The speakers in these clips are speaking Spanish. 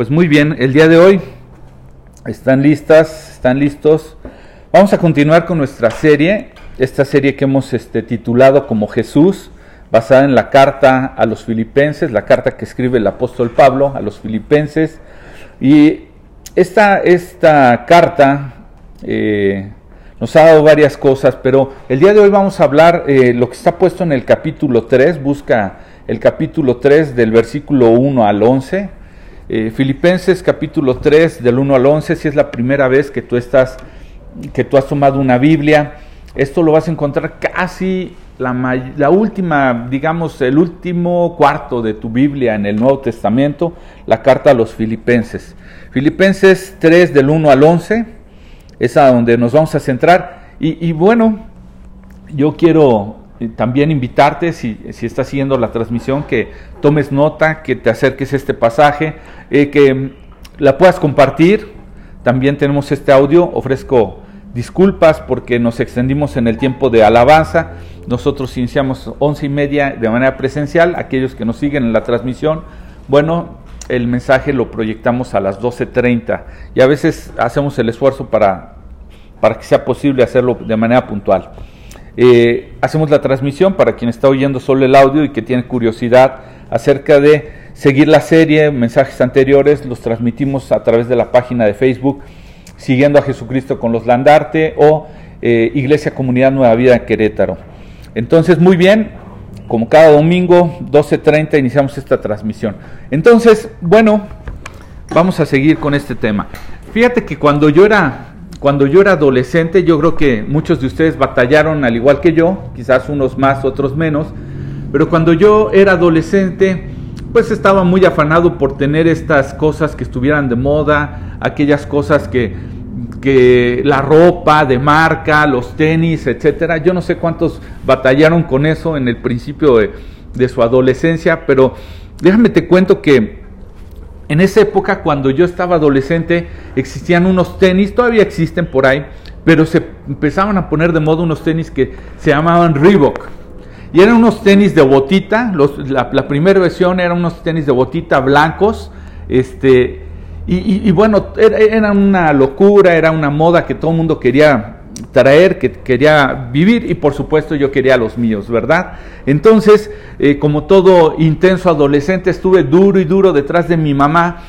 Pues muy bien, el día de hoy están listas, están listos. Vamos a continuar con nuestra serie, esta serie que hemos este, titulado como Jesús, basada en la carta a los filipenses, la carta que escribe el apóstol Pablo a los filipenses. Y esta, esta carta eh, nos ha dado varias cosas, pero el día de hoy vamos a hablar eh, lo que está puesto en el capítulo 3, busca el capítulo 3 del versículo 1 al 11. Eh, Filipenses capítulo 3 del 1 al 11, si es la primera vez que tú estás, que tú has tomado una Biblia, esto lo vas a encontrar casi la, última, digamos, el último cuarto de tu Biblia en el Nuevo Testamento, la carta a los Filipenses. Filipenses 3 del 1 al 11 es a donde nos vamos a centrar. Y, bueno, yo quiero también invitarte, si, si, estás siguiendo la transmisión, que tomes nota, que te acerques a este pasaje, eh, que la puedas compartir. También tenemos este audio, ofrezco disculpas porque nos extendimos en el tiempo de alabanza. Nosotros iniciamos once y media de manera presencial. Aquellos que nos siguen en la transmisión, bueno, el mensaje lo proyectamos a las 12.30 y a veces hacemos el esfuerzo para, para que sea posible hacerlo de manera puntual. Eh, hacemos la transmisión para quien está oyendo solo el audio y que tiene curiosidad acerca de seguir la serie, mensajes anteriores, los transmitimos a través de la página de Facebook, siguiendo a Jesucristo con los Landarte o eh, Iglesia Comunidad Nueva Vida en Querétaro. Entonces, muy bien, como cada domingo, 12.30, iniciamos esta transmisión. Entonces, bueno, vamos a seguir con este tema. Fíjate que cuando yo era, cuando yo era adolescente, yo creo que muchos de ustedes batallaron al igual que yo, quizás unos más, otros menos, pero cuando yo era adolescente, pues estaba muy afanado por tener estas cosas que estuvieran de moda, aquellas cosas que que la ropa de marca, los tenis, etcétera. Yo no sé cuántos batallaron con eso en el principio de, su adolescencia, pero déjame te cuento que en esa época, cuando yo estaba adolescente, existían unos tenis, todavía existen por ahí, pero se empezaban a poner de moda unos tenis que se llamaban Reebok. Y eran unos tenis de botita, la, primera versión eran unos tenis de botita blancos, este, y, bueno, era, una locura, era una moda que todo el mundo quería traer, que quería vivir y por supuesto yo quería los míos, ¿verdad? Entonces, eh, como todo intenso adolescente, estuve duro y duro detrás de mi mamá.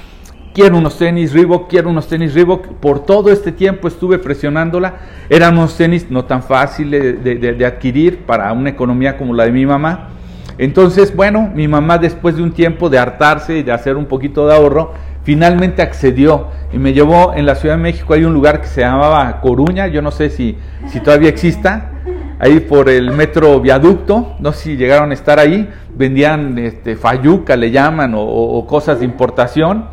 Quiero unos tenis Reebok, quiero unos tenis Reebok. Por todo este tiempo estuve presionándola. Eran unos tenis no tan fáciles de adquirir para una economía como la de mi mamá. Entonces, bueno, mi mamá después de un tiempo de hartarse y de hacer un poquito de ahorro, finalmente accedió y me llevó en la Ciudad de México, hay un lugar que se llamaba Coruña, yo no sé si, si todavía exista, ahí por el metro viaducto, no sé si llegaron a estar ahí, vendían este, fayuca, le llaman, o, cosas de importación,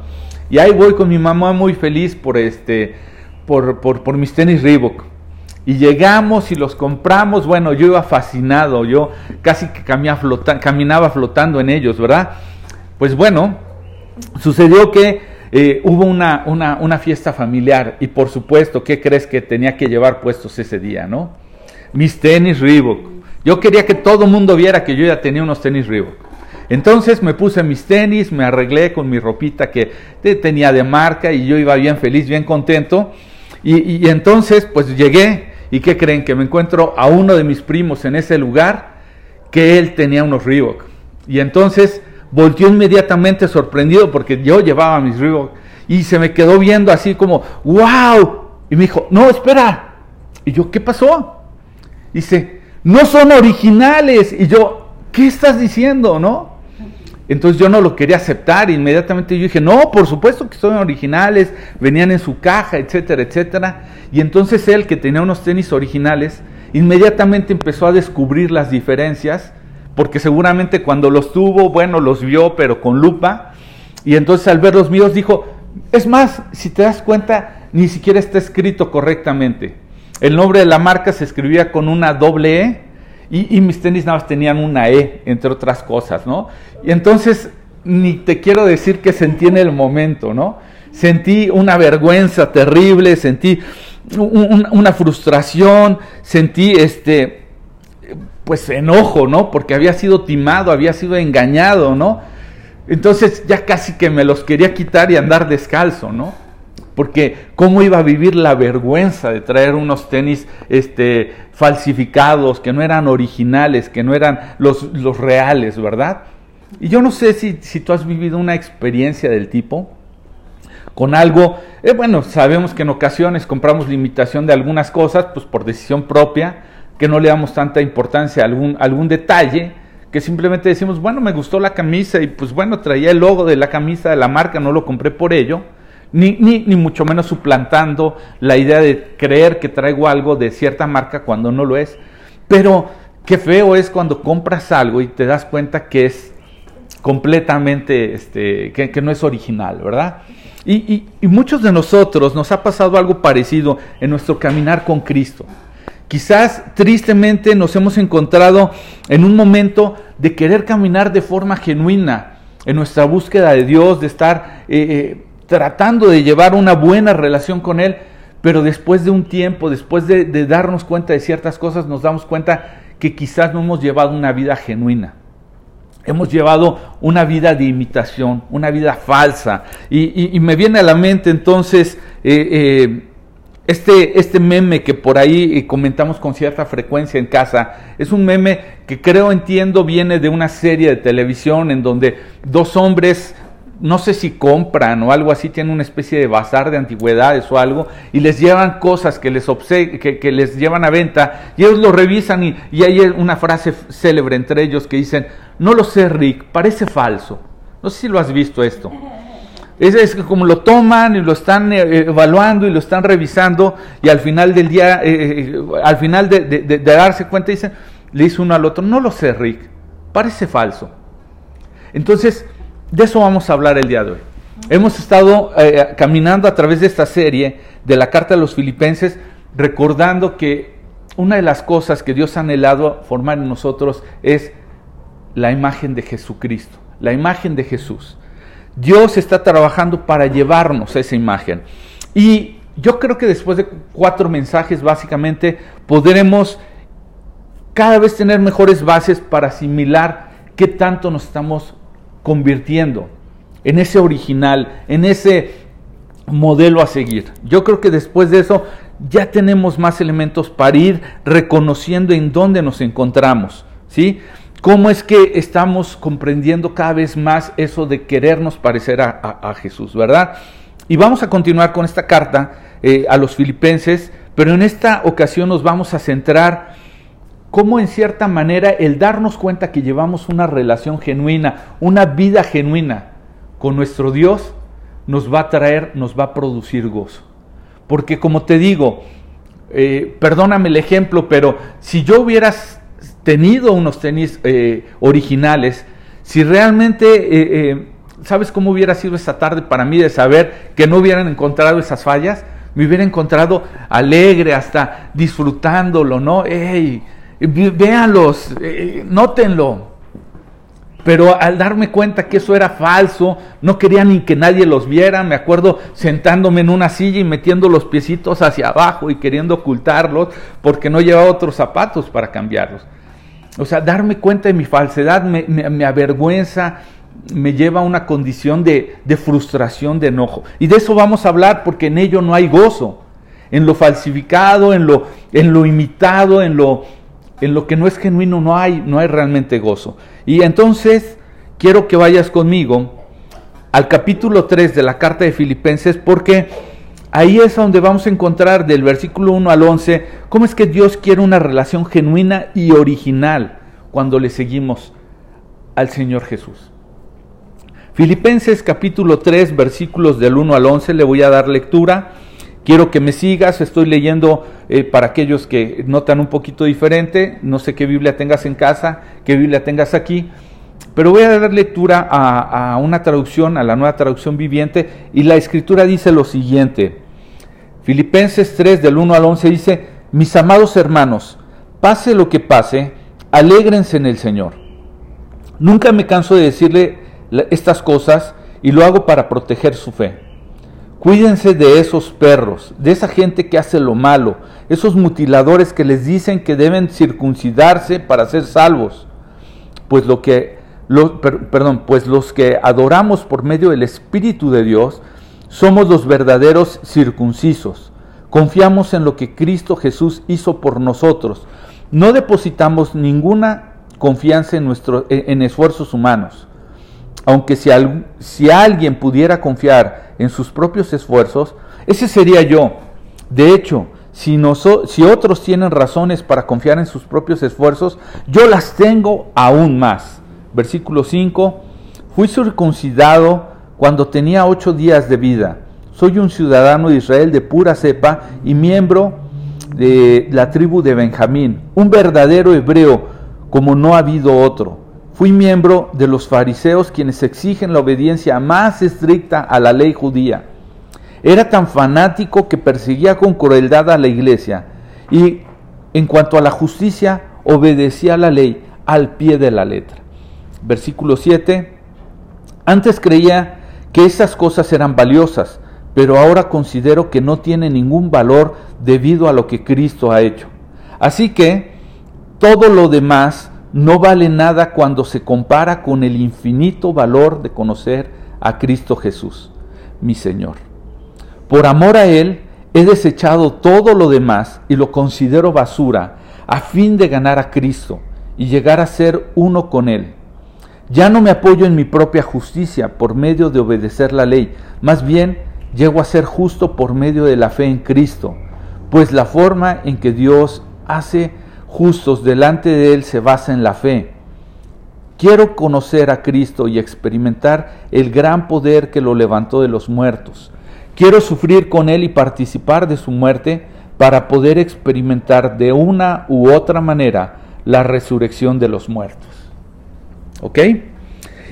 y ahí voy con mi mamá muy feliz por, este, por, por, por mis tenis Reebok. Y llegamos y los compramos, bueno, yo iba fascinado, yo casi que caminaba flotando en ellos, ¿verdad? Pues bueno, sucedió que eh, hubo una, una, fiesta familiar y por supuesto, ¿qué crees que tenía que llevar puestos ese día, no? Mis tenis Reebok. Yo quería que todo el mundo viera que yo ya tenía unos tenis Reebok. Entonces me puse mis tenis, me arreglé con mi ropita que tenía de marca y yo iba bien feliz, bien contento. Y, y entonces pues llegué y ¿qué creen? Que me encuentro a uno de mis primos en ese lugar que él tenía unos Reebok. Y entonces volteó inmediatamente sorprendido porque yo llevaba mis Reebok y se me quedó viendo así como, wow. Y me dijo, no, espera. Y yo, ¿qué pasó? Dice, no son originales. Y yo, ¿qué estás diciendo, no? Entonces yo no lo quería aceptar. Inmediatamente yo dije, no, por supuesto que son originales, venían en su caja, etcétera, etcétera. Y entonces él, que tenía unos tenis originales, inmediatamente empezó a descubrir las diferencias porque seguramente cuando los tuvo, bueno, los vio, pero con lupa, y entonces al ver los míos dijo, es más, si te das cuenta, ni siquiera está escrito correctamente. El nombre de la marca se escribía con una doble E y, mis tenis nada más tenían una E, entre otras cosas, ¿no? Y entonces ni te quiero decir que sentí en el momento, ¿no? Sentí una vergüenza terrible, sentí una frustración, sentí este, pues enojo, ¿no? Porque había sido timado, había sido engañado, ¿no? Entonces ya casi que me los quería quitar y andar descalzo, ¿no? Porque cómo iba a vivir la vergüenza de traer unos tenis este, falsificados, que no eran originales, que no eran los, los reales, ¿verdad? Y yo no sé si, si tú has vivido una experiencia del tipo con algo, eh, bueno, sabemos que en ocasiones compramos limitación de algunas cosas, pues por decisión propia, que no le damos tanta importancia a algún, algún detalle, que simplemente decimos, bueno, me gustó la camisa y pues bueno, traía el logo de la camisa de la marca, no lo compré por ello, ni, ni, ni mucho menos suplantando la idea de creer que traigo algo de cierta marca cuando no lo es. Pero qué feo es cuando compras algo y te das cuenta que es completamente, este, que, que no es original, ¿verdad? Y, y, y muchos de nosotros nos ha pasado algo parecido en nuestro caminar con Cristo. Quizás tristemente nos hemos encontrado en un momento de querer caminar de forma genuina en nuestra búsqueda de Dios, de estar eh, eh, tratando de llevar una buena relación con Él, pero después de un tiempo, después de, darnos cuenta de ciertas cosas, nos damos cuenta que quizás no hemos llevado una vida genuina. Hemos llevado una vida de imitación, una vida falsa. Y, me viene a la mente entonces eh, este, este meme que por ahí comentamos con cierta frecuencia en casa. Es un meme que creo entiendo viene de una serie de televisión en donde dos hombres no sé si compran o algo así, tienen una especie de bazar de antigüedades o algo, y les llevan cosas que les, que, que, les llevan a venta, y ellos lo revisan y, y hay una frase célebre entre ellos que dicen, no lo sé Rick, parece falso. No sé si lo has visto esto. Es, es como lo toman y lo están eh, evaluando y lo están revisando y al final del día, eh, eh, al final de, de, de, darse cuenta dicen, le dice uno al otro, no lo sé Rick, parece falso. Entonces, de eso vamos a hablar el día de hoy. Hemos estado eh, caminando a través de esta serie de la carta de los filipenses, recordando que una de las cosas que Dios ha anhelado formar en nosotros es la imagen de Jesucristo, la imagen de Jesús. Dios está trabajando para llevarnos esa imagen. Y yo creo que después de cuatro mensajes, básicamente, podremos cada vez tener mejores bases para asimilar qué tanto nos estamos convirtiendo en ese original, en ese modelo a seguir. Yo creo que después de eso ya tenemos más elementos para ir reconociendo en dónde nos encontramos, ¿sí? ¿Cómo es que estamos comprendiendo cada vez más eso de querernos parecer a, Jesús, verdad? Y vamos a continuar con esta carta eh, a los filipenses, pero en esta ocasión nos vamos a centrar cómo en cierta manera el darnos cuenta que llevamos una relación genuina, una vida genuina con nuestro Dios, nos va a traer, nos va a producir gozo. Porque como te digo, eh, perdóname el ejemplo, pero si yo hubiera tenido unos tenis eh, originales, si realmente, eh, eh, ¿sabes cómo hubiera sido esa tarde para mí de saber que no hubieran encontrado esas fallas? Me hubiera encontrado alegre, hasta disfrutándolo, ¿no? ¡Ey! véanlos, nótenlo. Pero al darme cuenta que eso era falso, no quería ni que nadie los viera. Me acuerdo sentándome en una silla y metiendo los piecitos hacia abajo y queriendo ocultarlos porque no llevaba otros zapatos para cambiarlos. O sea, darme cuenta de mi falsedad me, avergüenza, me lleva a una condición de, frustración, de enojo. Y de eso vamos a hablar porque en ello no hay gozo. En lo falsificado, en lo, en lo imitado, en lo, en lo que no es genuino no hay, no hay realmente gozo. Y entonces quiero que vayas conmigo al capítulo 3 de la carta de Filipenses porque ahí es donde vamos a encontrar del versículo 1 al 11 cómo es que Dios quiere una relación genuina y original cuando le seguimos al Señor Jesús. Filipenses capítulo 3 versículos del 1 al 11 le voy a dar lectura. Quiero que me sigas, estoy leyendo eh, para aquellos que notan un poquito diferente, no sé qué Biblia tengas en casa, qué Biblia tengas aquí, pero voy a dar lectura a, una traducción, a la nueva traducción viviente, y la escritura dice lo siguiente, Filipenses 3 del 1 al 11 dice, mis amados hermanos, pase lo que pase, alégrense en el Señor. Nunca me canso de decirle estas cosas y lo hago para proteger su fe. Cuídense de esos perros, de esa gente que hace lo malo, esos mutiladores que les dicen que deben circuncidarse para ser salvos, pues lo que perdón, pues los que adoramos por medio del Espíritu de Dios, somos los verdaderos circuncisos. Confiamos en lo que Cristo Jesús hizo por nosotros. No depositamos ninguna confianza en, nuestro, en esfuerzos humanos. Aunque si, si alguien pudiera confiar en sus propios esfuerzos, ese sería yo. De hecho, si, si otros tienen razones para confiar en sus propios esfuerzos, yo las tengo aún más. Versículo 5, fui circuncidado cuando tenía ocho días de vida. Soy un ciudadano de Israel de pura cepa y miembro de la tribu de Benjamín, un verdadero hebreo como no ha habido otro. Fui miembro de los fariseos quienes exigen la obediencia más estricta a la ley judía. Era tan fanático que perseguía con crueldad a la iglesia y en cuanto a la justicia obedecía la ley al pie de la letra. Versículo 7. Antes creía que esas cosas eran valiosas, pero ahora considero que no tienen ningún valor debido a lo que Cristo ha hecho. Así que todo lo demás no vale nada cuando se compara con el infinito valor de conocer a Cristo Jesús, mi Señor. Por amor a Él, he desechado todo lo demás y lo considero basura a fin de ganar a Cristo y llegar a ser uno con Él. Ya no me apoyo en mi propia justicia por medio de obedecer la ley, más bien llego a ser justo por medio de la fe en Cristo, pues la forma en que Dios hace justos delante de Él se basa en la fe. Quiero conocer a Cristo y experimentar el gran poder que lo levantó de los muertos. Quiero sufrir con Él y participar de su muerte para poder experimentar de una u otra manera la resurrección de los muertos. ¿Ok?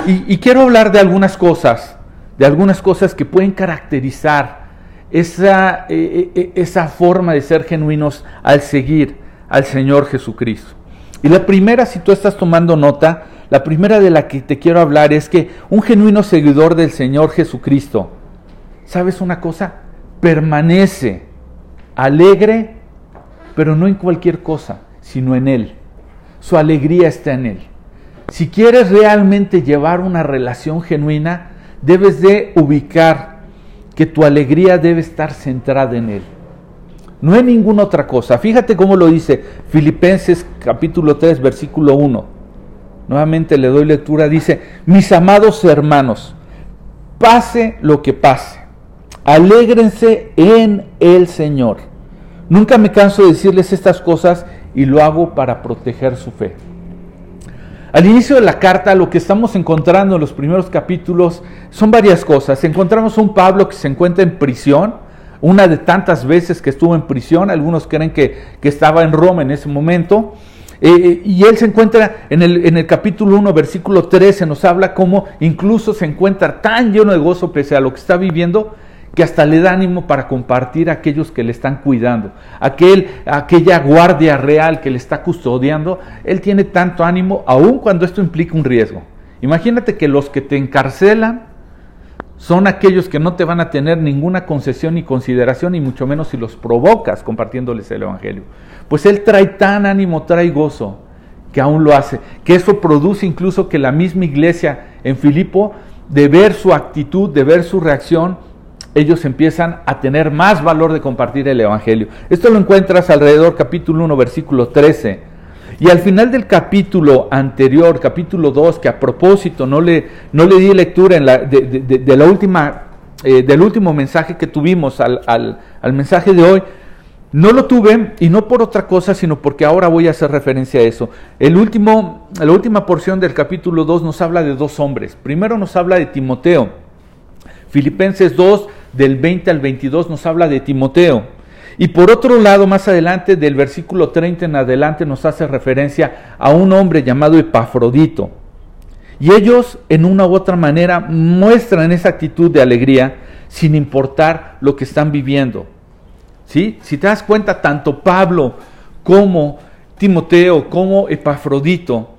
Y, quiero hablar de algunas cosas, de algunas cosas que pueden caracterizar esa, eh, eh, esa forma de ser genuinos al seguir al Señor Jesucristo. Y la primera, si tú estás tomando nota, la primera de la que te quiero hablar es que un genuino seguidor del Señor Jesucristo, ¿sabes una cosa? Permanece alegre, pero no en cualquier cosa, sino en Él. Su alegría está en Él. Si quieres realmente llevar una relación genuina, debes de ubicar que tu alegría debe estar centrada en Él. No hay ninguna otra cosa. Fíjate cómo lo dice Filipenses capítulo 3, versículo 1. Nuevamente le doy lectura. Dice, mis amados hermanos, pase lo que pase, alégrense en el Señor. Nunca me canso de decirles estas cosas y lo hago para proteger su fe. Al inicio de la carta lo que estamos encontrando en los primeros capítulos son varias cosas. Encontramos un Pablo que se encuentra en prisión, una de tantas veces que estuvo en prisión, algunos creen que, estaba en Roma en ese momento. Eh, y él se encuentra en el, en el capítulo 1, versículo 13, nos habla cómo incluso se encuentra tan lleno de gozo pese a lo que está viviendo, que hasta le da ánimo para compartir a aquellos que le están cuidando, aquel, aquella guardia real que le está custodiando, él tiene tanto ánimo, aun cuando esto implica un riesgo. Imagínate que los que te encarcelan son aquellos que no te van a tener ninguna concesión ni consideración, y mucho menos si los provocas compartiéndoles el Evangelio. Pues Él trae tan ánimo, trae gozo, que aún lo hace, que eso produce incluso que la misma iglesia en Filipo, de ver su actitud, de ver su reacción, ellos empiezan a tener más valor de compartir el Evangelio. Esto lo encuentras alrededor capítulo 1, versículo 13. Y al final del capítulo anterior, capítulo 2, que a propósito no le, no le di lectura de, la última, eh, del último mensaje que tuvimos al, al mensaje de hoy, no lo tuve y no por otra cosa, sino porque ahora voy a hacer referencia a eso. El último, la última porción del capítulo 2 nos habla de dos hombres. Primero nos habla de Timoteo. Filipenses 2 del 20 al 22 nos habla de Timoteo. Y por otro lado, más adelante, del versículo 30 en adelante, nos hace referencia a un hombre llamado Epafrodito. Y ellos, en una u otra manera, muestran esa actitud de alegría sin importar lo que están viviendo. ¿Sí? Si te das cuenta, tanto Pablo como Timoteo, como Epafrodito,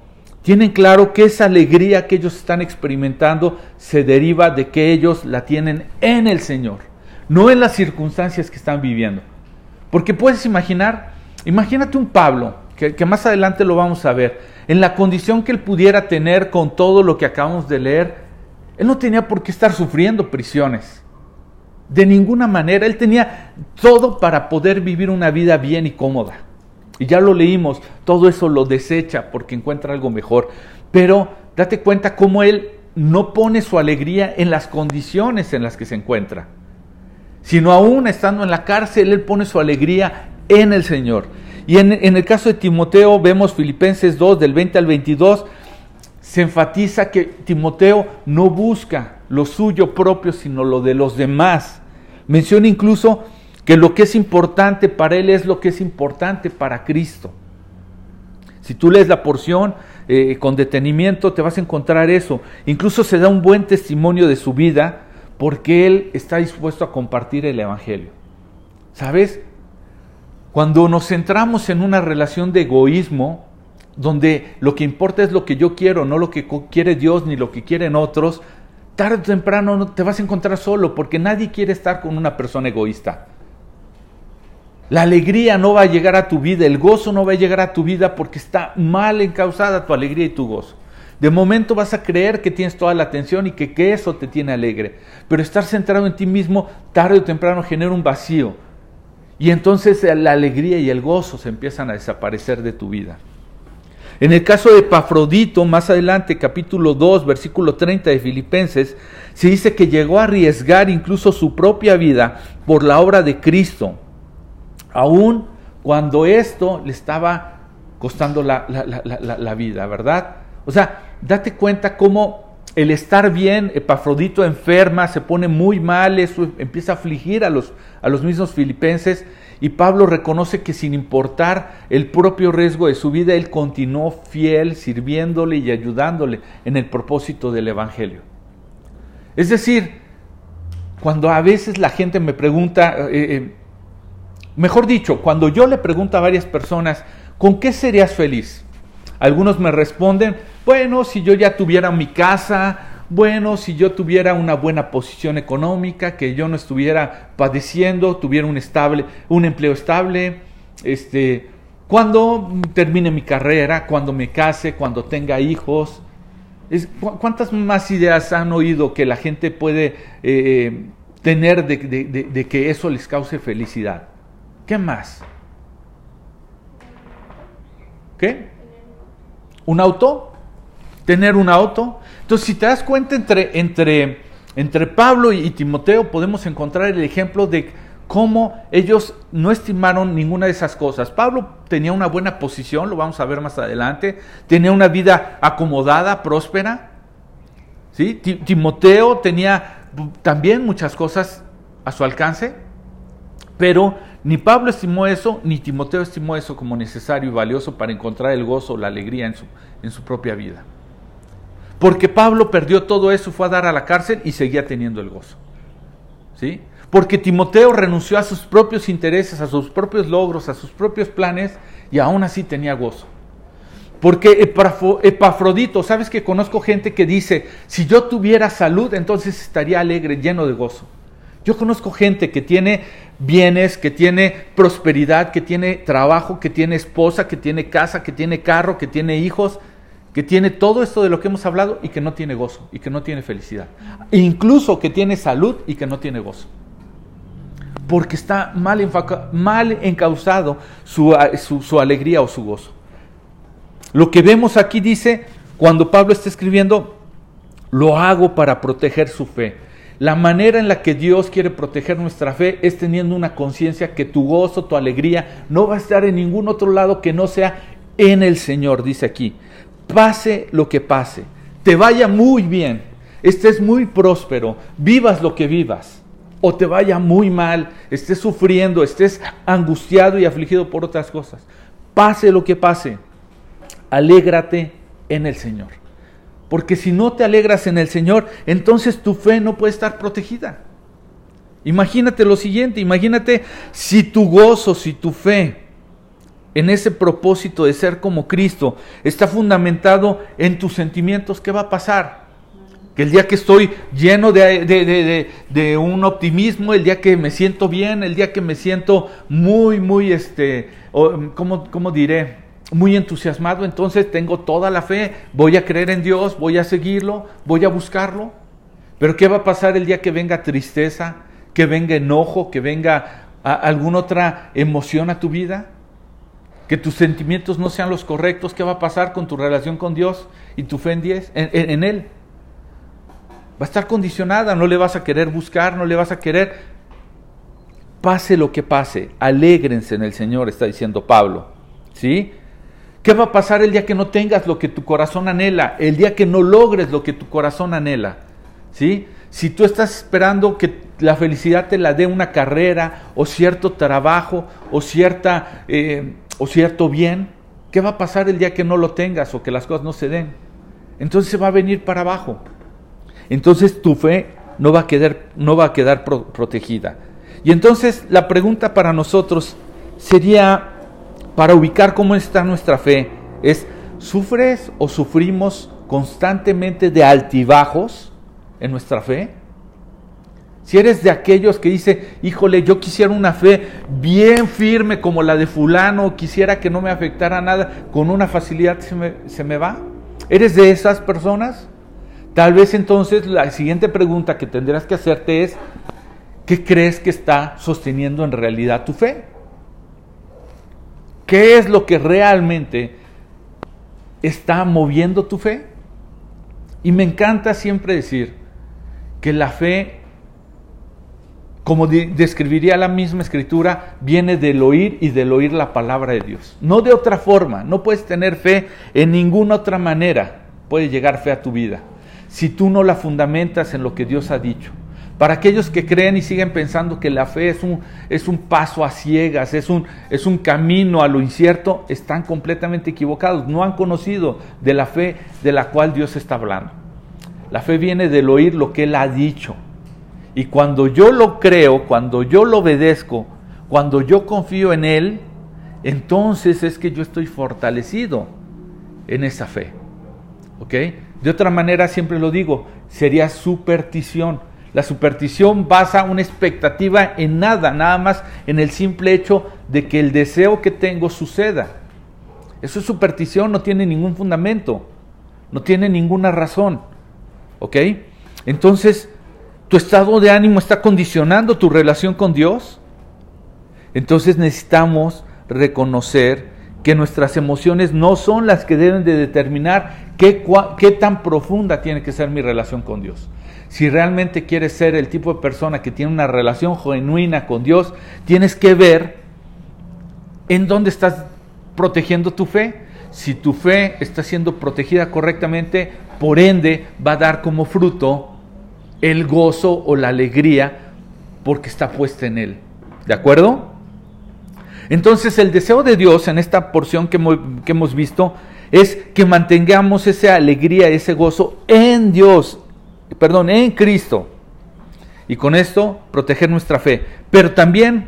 tienen claro que esa alegría que ellos están experimentando se deriva de que ellos la tienen en el Señor, no en las circunstancias que están viviendo. Porque puedes imaginar, imagínate un Pablo, que, más adelante lo vamos a ver, en la condición que él pudiera tener con todo lo que acabamos de leer, él no tenía por qué estar sufriendo prisiones. De ninguna manera, él tenía todo para poder vivir una vida bien y cómoda. Y ya lo leímos, todo eso lo desecha porque encuentra algo mejor. Pero date cuenta cómo él no pone su alegría en las condiciones en las que se encuentra, sino aún estando en la cárcel, él pone su alegría en el Señor. Y en, el caso de Timoteo vemos Filipenses 2 del 20 al 22, se enfatiza que Timoteo no busca lo suyo propio, sino lo de los demás. Menciona incluso que lo que es importante para él es lo que es importante para Cristo. Si tú lees la porción eh, con detenimiento, te vas a encontrar eso. Incluso se da un buen testimonio de su vida porque él está dispuesto a compartir el Evangelio. ¿Sabes? Cuando nos centramos en una relación de egoísmo, donde lo que importa es lo que yo quiero, no lo que quiere Dios ni lo que quieren otros, tarde o temprano te vas a encontrar solo porque nadie quiere estar con una persona egoísta. La alegría no va a llegar a tu vida, el gozo no va a llegar a tu vida porque está mal encausada tu alegría y tu gozo. De momento vas a creer que tienes toda la atención y que, eso te tiene alegre, pero estar centrado en ti mismo tarde o temprano genera un vacío y entonces la alegría y el gozo se empiezan a desaparecer de tu vida. En el caso de Epafrodito, más adelante, capítulo 2, versículo 30 de Filipenses, se dice que llegó a arriesgar incluso su propia vida por la obra de Cristo, aun cuando esto le estaba costando la, la vida, ¿verdad? O sea, date cuenta cómo el estar bien, Epafrodito enferma, se pone muy mal, eso empieza a afligir a los, a los mismos filipenses y Pablo reconoce que sin importar el propio riesgo de su vida, él continuó fiel, sirviéndole y ayudándole en el propósito del Evangelio. Es decir, cuando a veces la gente me pregunta, eh, eh, mejor dicho, cuando yo le pregunto a varias personas, ¿con qué serías feliz? Algunos me responden, bueno, si yo ya tuviera mi casa, bueno, si yo tuviera una buena posición económica, que yo no estuviera padeciendo, tuviera un estable, un empleo estable, este, cuando termine mi carrera, cuando me case, cuando tenga hijos. ¿Cuántas más ideas han oído que la gente puede eh, tener de, de que eso les cause felicidad? ¿Qué más? ¿Qué? ¿Un auto? tener un auto. Entonces, si te das cuenta entre, entre, entre Pablo y, Timoteo, podemos encontrar el ejemplo de cómo ellos no estimaron ninguna de esas cosas. Pablo tenía una buena posición, lo vamos a ver más adelante, tenía una vida acomodada, próspera. ¿sí? Timoteo tenía también muchas cosas a su alcance, pero ni Pablo estimó eso, ni Timoteo estimó eso como necesario y valioso para encontrar el gozo, la alegría en su, en su propia vida. Porque Pablo perdió todo eso, fue a dar a la cárcel y seguía teniendo el gozo. ¿Sí? Porque Timoteo renunció a sus propios intereses, a sus propios logros, a sus propios planes y aún así tenía gozo. Porque Epafrodito, sabes que conozco gente que dice, si yo tuviera salud, entonces estaría alegre, lleno de gozo. Yo conozco gente que tiene bienes, que tiene prosperidad, que tiene trabajo, que tiene esposa, que tiene casa, que tiene carro, que tiene hijos, que tiene todo esto de lo que hemos hablado y que no tiene gozo y que no tiene felicidad. Incluso que tiene salud y que no tiene gozo. Porque está mal, mal encausado su, su alegría o su gozo. Lo que vemos aquí dice, cuando Pablo está escribiendo, lo hago para proteger su fe. La manera en la que Dios quiere proteger nuestra fe es teniendo una conciencia que tu gozo, tu alegría, no va a estar en ningún otro lado que no sea en el Señor, dice aquí pase lo que pase, te vaya muy bien, estés muy próspero, vivas lo que vivas, o te vaya muy mal, estés sufriendo, estés angustiado y afligido por otras cosas, pase lo que pase, alégrate en el Señor. Porque si no te alegras en el Señor, entonces tu fe no puede estar protegida. Imagínate lo siguiente, imagínate si tu gozo, si tu fe en ese propósito de ser como Cristo, está fundamentado en tus sentimientos, ¿qué va a pasar? Que el día que estoy lleno de, un optimismo, el día que me siento bien, el día que me siento muy, muy, este, ¿cómo, diré? Muy entusiasmado, entonces tengo toda la fe, voy a creer en Dios, voy a seguirlo, voy a buscarlo. Pero ¿qué va a pasar el día que venga tristeza, que venga enojo, que venga alguna otra emoción a tu vida? Que tus sentimientos no sean los correctos, ¿qué va a pasar con tu relación con Dios y tu fe en, en Él? Va a estar condicionada, no le vas a querer buscar, no le vas a querer pase lo que pase, alégrense en el Señor, está diciendo Pablo. ¿Sí? ¿Qué va a pasar el día que no tengas lo que tu corazón anhela? El día que no logres lo que tu corazón anhela. ¿Sí? Si tú estás esperando que la felicidad te la dé una carrera o cierto trabajo o, cierta, eh, o cierto bien, ¿qué va a pasar el día que no lo tengas o que las cosas no se den? Entonces se va a venir para abajo. Entonces tu fe no va a quedar, no va a quedar protegida. Y entonces la pregunta para nosotros sería, para ubicar cómo está nuestra fe, es, ¿sufres o sufrimos constantemente de altibajos en nuestra fe? Si eres de aquellos que dice, híjole, yo quisiera una fe bien firme como la de fulano, quisiera que no me afectara nada, con una facilidad se me, se me va. ¿Eres de esas personas? Tal vez entonces la siguiente pregunta que tendrás que hacerte es, ¿qué crees que está sosteniendo en realidad tu fe? ¿Qué es lo que realmente está moviendo tu fe? Y me encanta siempre decir que la fe, como describiría la misma escritura, viene del oír y del oír la palabra de Dios. No de otra forma, no puedes tener fe en ninguna otra manera, puede llegar fe a tu vida, si tú no la fundamentas en lo que Dios ha dicho. Para aquellos que creen y siguen pensando que la fe es un, es un paso a ciegas, es un, es un camino a lo incierto, están completamente equivocados. No han conocido de la fe de la cual Dios está hablando. La fe viene del oír lo que Él ha dicho. Y cuando yo lo creo, cuando yo lo obedezco, cuando yo confío en Él, entonces es que yo estoy fortalecido en esa fe. ¿Ok? De otra manera, siempre lo digo, sería superstición la superstición basa una expectativa en nada, nada más en el simple hecho de que el deseo que tengo suceda. Eso es superstición, no tiene ningún fundamento, no tiene ninguna razón. ¿Ok? Entonces, ¿tu estado de ánimo está condicionando tu relación con Dios? Entonces necesitamos reconocer que nuestras emociones no son las que deben de determinar qué, qué tan profunda tiene que ser mi relación con Dios. Si realmente quieres ser el tipo de persona que tiene una relación genuina con Dios, tienes que ver en dónde estás protegiendo tu fe. Si tu fe está siendo protegida correctamente, por ende va a dar como fruto el gozo o la alegría porque está puesta en él. ¿De acuerdo? Entonces el deseo de Dios en esta porción que hemos, visto es que mantengamos esa alegría, ese gozo en Dios, perdón, en Cristo. Y con esto proteger nuestra fe. Pero también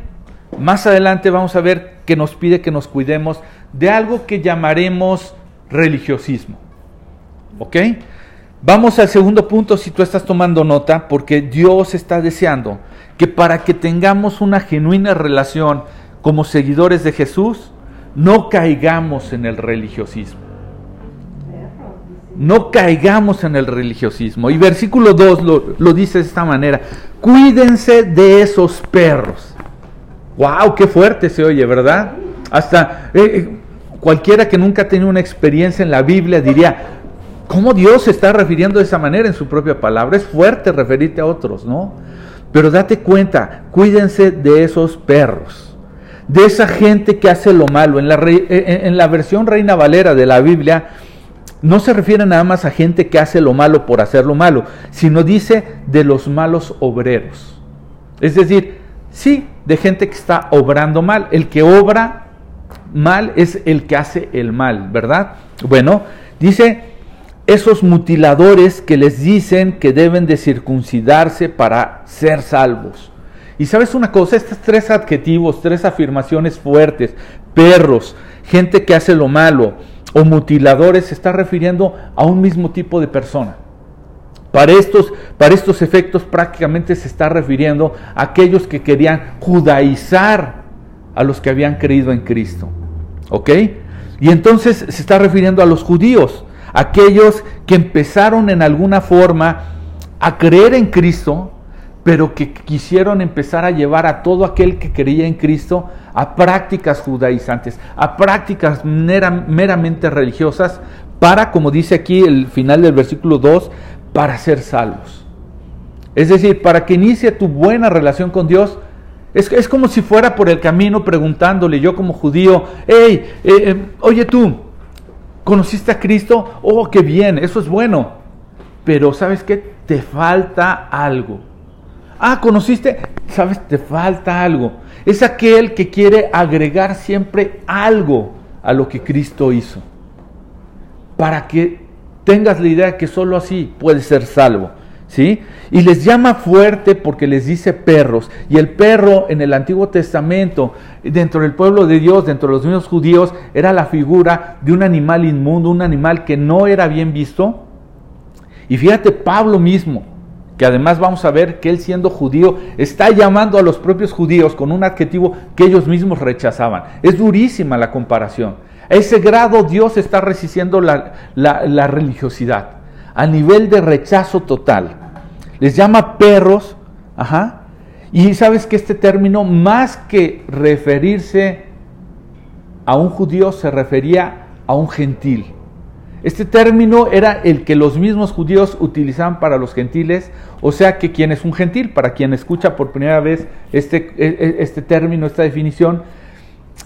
más adelante vamos a ver que nos pide que nos cuidemos de algo que llamaremos religiosismo. ¿Ok? Vamos al segundo punto si tú estás tomando nota, porque Dios está deseando que para que tengamos una genuina relación como seguidores de Jesús, no caigamos en el religiosismo no caigamos en el religiosismo. Y versículo 2 lo, dice de esta manera, cuídense de esos perros. ¡Wow! ¡Qué fuerte se oye, ¿verdad? Hasta eh, eh, cualquiera que nunca ha tenido una experiencia en la Biblia diría, ¿cómo Dios se está refiriendo de esa manera en su propia palabra? Es fuerte referirte a otros, ¿no? Pero date cuenta, cuídense de esos perros, de esa gente que hace lo malo. En la, eh, en la versión Reina Valera de la Biblia, no se refiere nada más a gente que hace lo malo por hacer lo malo, sino dice de los malos obreros. Es decir, sí, de gente que está obrando mal. El que obra mal es el que hace el mal, ¿verdad? Bueno, dice esos mutiladores que les dicen que deben de circuncidarse para ser salvos. Y sabes una cosa, estos tres adjetivos, tres afirmaciones fuertes, perros, gente que hace lo malo, o mutiladores se está refiriendo a un mismo tipo de persona. Para estos, para estos efectos prácticamente se está refiriendo a aquellos que querían judaizar a los que habían creído en Cristo. ¿Ok? Y entonces se está refiriendo a los judíos, aquellos que empezaron en alguna forma a creer en Cristo, pero que quisieron empezar a llevar a todo aquel que creía en Cristo a prácticas judaizantes, a prácticas meramente religiosas, para, como dice aquí el final del versículo 2, para ser salvos. Es decir, para que inicie tu buena relación con Dios, es, es como si fuera por el camino preguntándole yo como judío, hey, eh, eh, oye tú, ¿conociste a Cristo? Oh, qué bien, eso es bueno. Pero ¿sabes qué? Te falta algo. Ah, ¿conociste? ¿Sabes? Te falta algo. Es aquel que quiere agregar siempre algo a lo que Cristo hizo. Para que tengas la idea que solo así puedes ser salvo. ¿Sí? Y les llama fuerte porque les dice perros. Y el perro en el Antiguo Testamento, dentro del pueblo de Dios, dentro de los niños judíos, era la figura de un animal inmundo, un animal que no era bien visto. Y fíjate, Pablo mismo, que además vamos a ver que él siendo judío está llamando a los propios judíos con un adjetivo que ellos mismos rechazaban. Es durísima la comparación. A ese grado Dios está resistiendo la, la religiosidad, a nivel de rechazo total. Les llama perros, ajá, y sabes que este término, más que referirse a un judío, se refería a un gentil. Este término era el que los mismos judíos utilizaban para los gentiles, o sea que quien es un gentil, para quien escucha por primera vez este, e, e, este término, esta definición,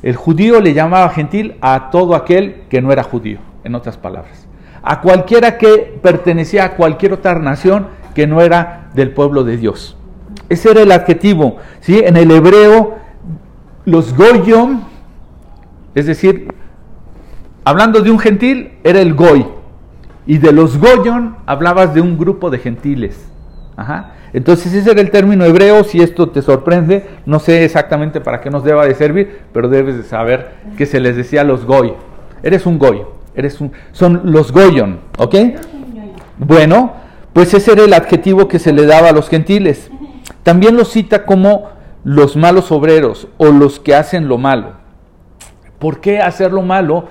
el judío le llamaba gentil a todo aquel que no era judío, en otras palabras. A cualquiera que pertenecía a cualquier otra nación que no era del pueblo de Dios. Ese era el adjetivo. ¿sí? En el hebreo, los goyom, es decir, hablando de un gentil, era el goy. Y de los goyon hablabas de un grupo de gentiles. Entonces ese era el término hebreo, si esto te sorprende, no sé exactamente para qué nos deba de servir, pero debes de saber que se les decía los goy. Eres un goy, eres un, son los goyon. Bueno, pues ese era el adjetivo que se le daba a los gentiles. También lo cita como los malos obreros o los que hacen lo malo. ¿Por qué hacer lo malo?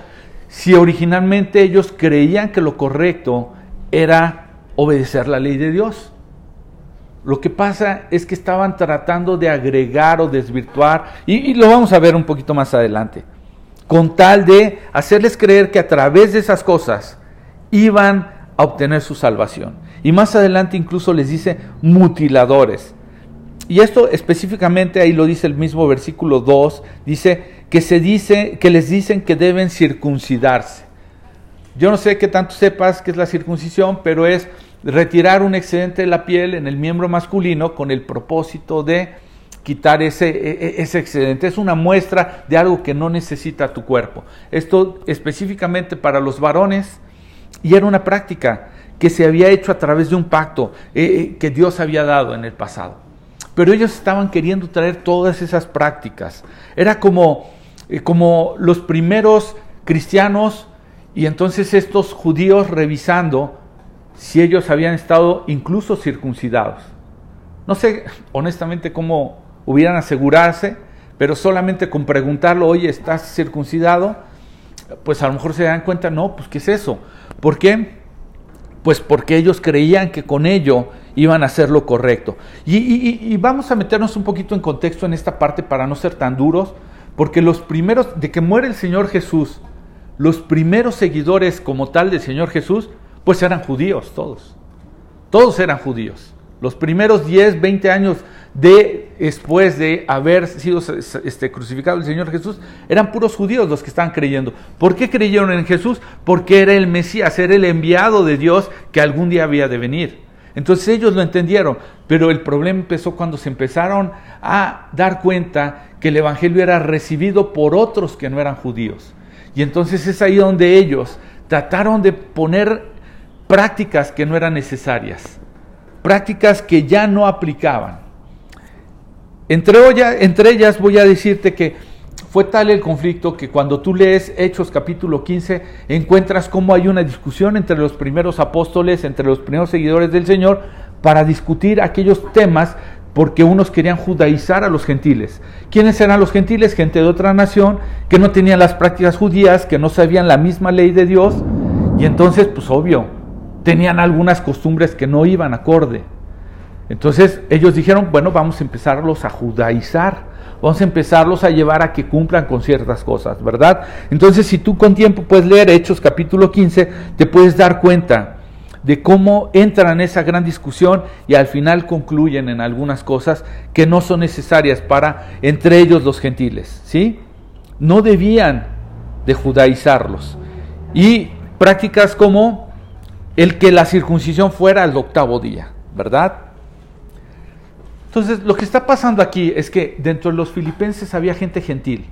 Si originalmente ellos creían que lo correcto era obedecer la ley de Dios. Lo que pasa es que estaban tratando de agregar o desvirtuar, y, lo vamos a ver un poquito más adelante, con tal de hacerles creer que a través de esas cosas iban a obtener su salvación. Y más adelante incluso les dice mutiladores. Y esto específicamente ahí lo dice el mismo versículo 2, dice que se dice que les dicen que deben circuncidarse. Yo no sé qué tanto sepas qué es la circuncisión, pero es retirar un excedente de la piel en el miembro masculino con el propósito de quitar ese, e, e, ese excedente. Es una muestra de algo que no necesita tu cuerpo. Esto específicamente para los varones y era una práctica que se había hecho a través de un pacto eh, eh, que Dios había dado en el pasado. Pero ellos estaban queriendo traer todas esas prácticas. Era como eh, como los primeros cristianos y entonces estos judíos revisando si ellos habían estado incluso circuncidados. No sé honestamente cómo hubieran asegurarse, pero solamente con preguntarlo, oye, ¿estás circuncidado? Pues a lo mejor se dan cuenta, no, pues ¿qué es eso? ¿Por qué? Pues porque ellos creían que con ello iban a hacer lo correcto. Y, y vamos a meternos un poquito en contexto en esta parte para no ser tan duros, porque los primeros, de que muere el Señor Jesús, los primeros seguidores como tal del Señor Jesús, pues eran judíos todos. Todos eran judíos. Los primeros 10, 20 años de, después de haber sido este, crucificado el Señor Jesús, eran puros judíos los que estaban creyendo. ¿Por qué creyeron en Jesús? Porque era el Mesías, era el enviado de Dios que algún día había de venir. Entonces ellos lo entendieron, pero el problema empezó cuando se empezaron a dar cuenta que el Evangelio era recibido por otros que no eran judíos. Y entonces es ahí donde ellos trataron de poner prácticas que no eran necesarias, prácticas que ya no aplicaban. Entre, entre ellas voy a decirte que fue tal el conflicto que cuando tú lees Hechos capítulo 15 encuentras cómo hay una discusión entre los primeros apóstoles, entre los primeros seguidores del Señor, para discutir aquellos temas porque unos querían judaizar a los gentiles. ¿Quiénes eran los gentiles? Gente de otra nación que no tenían las prácticas judías, que no sabían la misma ley de Dios y entonces, pues obvio, tenían algunas costumbres que no iban acorde. Entonces ellos dijeron, bueno, vamos a empezarlos a judaizar, vamos a empezarlos a llevar a que cumplan con ciertas cosas, ¿verdad? Entonces si tú con tiempo puedes leer Hechos capítulo 15, te puedes dar cuenta de cómo entran en esa gran discusión y al final concluyen en algunas cosas que no son necesarias para entre ellos los gentiles, ¿sí? No debían de judaizarlos. Y prácticas como el que la circuncisión fuera al octavo día, ¿verdad? Entonces, lo que está pasando aquí es que dentro de los filipenses había gente gentil.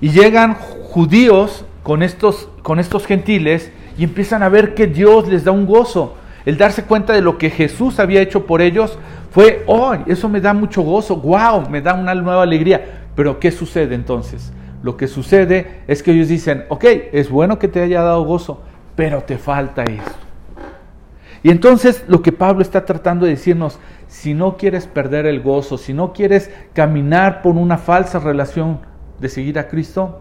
Y llegan judíos con estos, con estos gentiles y empiezan a ver que Dios les da un gozo. El darse cuenta de lo que Jesús había hecho por ellos fue, oh, eso me da mucho gozo, wow, me da una nueva alegría. Pero ¿qué sucede entonces? Lo que sucede es que ellos dicen, ok, es bueno que te haya dado gozo, pero te falta esto. Y entonces lo que Pablo está tratando de decirnos, si no quieres perder el gozo, si no quieres caminar por una falsa relación de seguir a Cristo,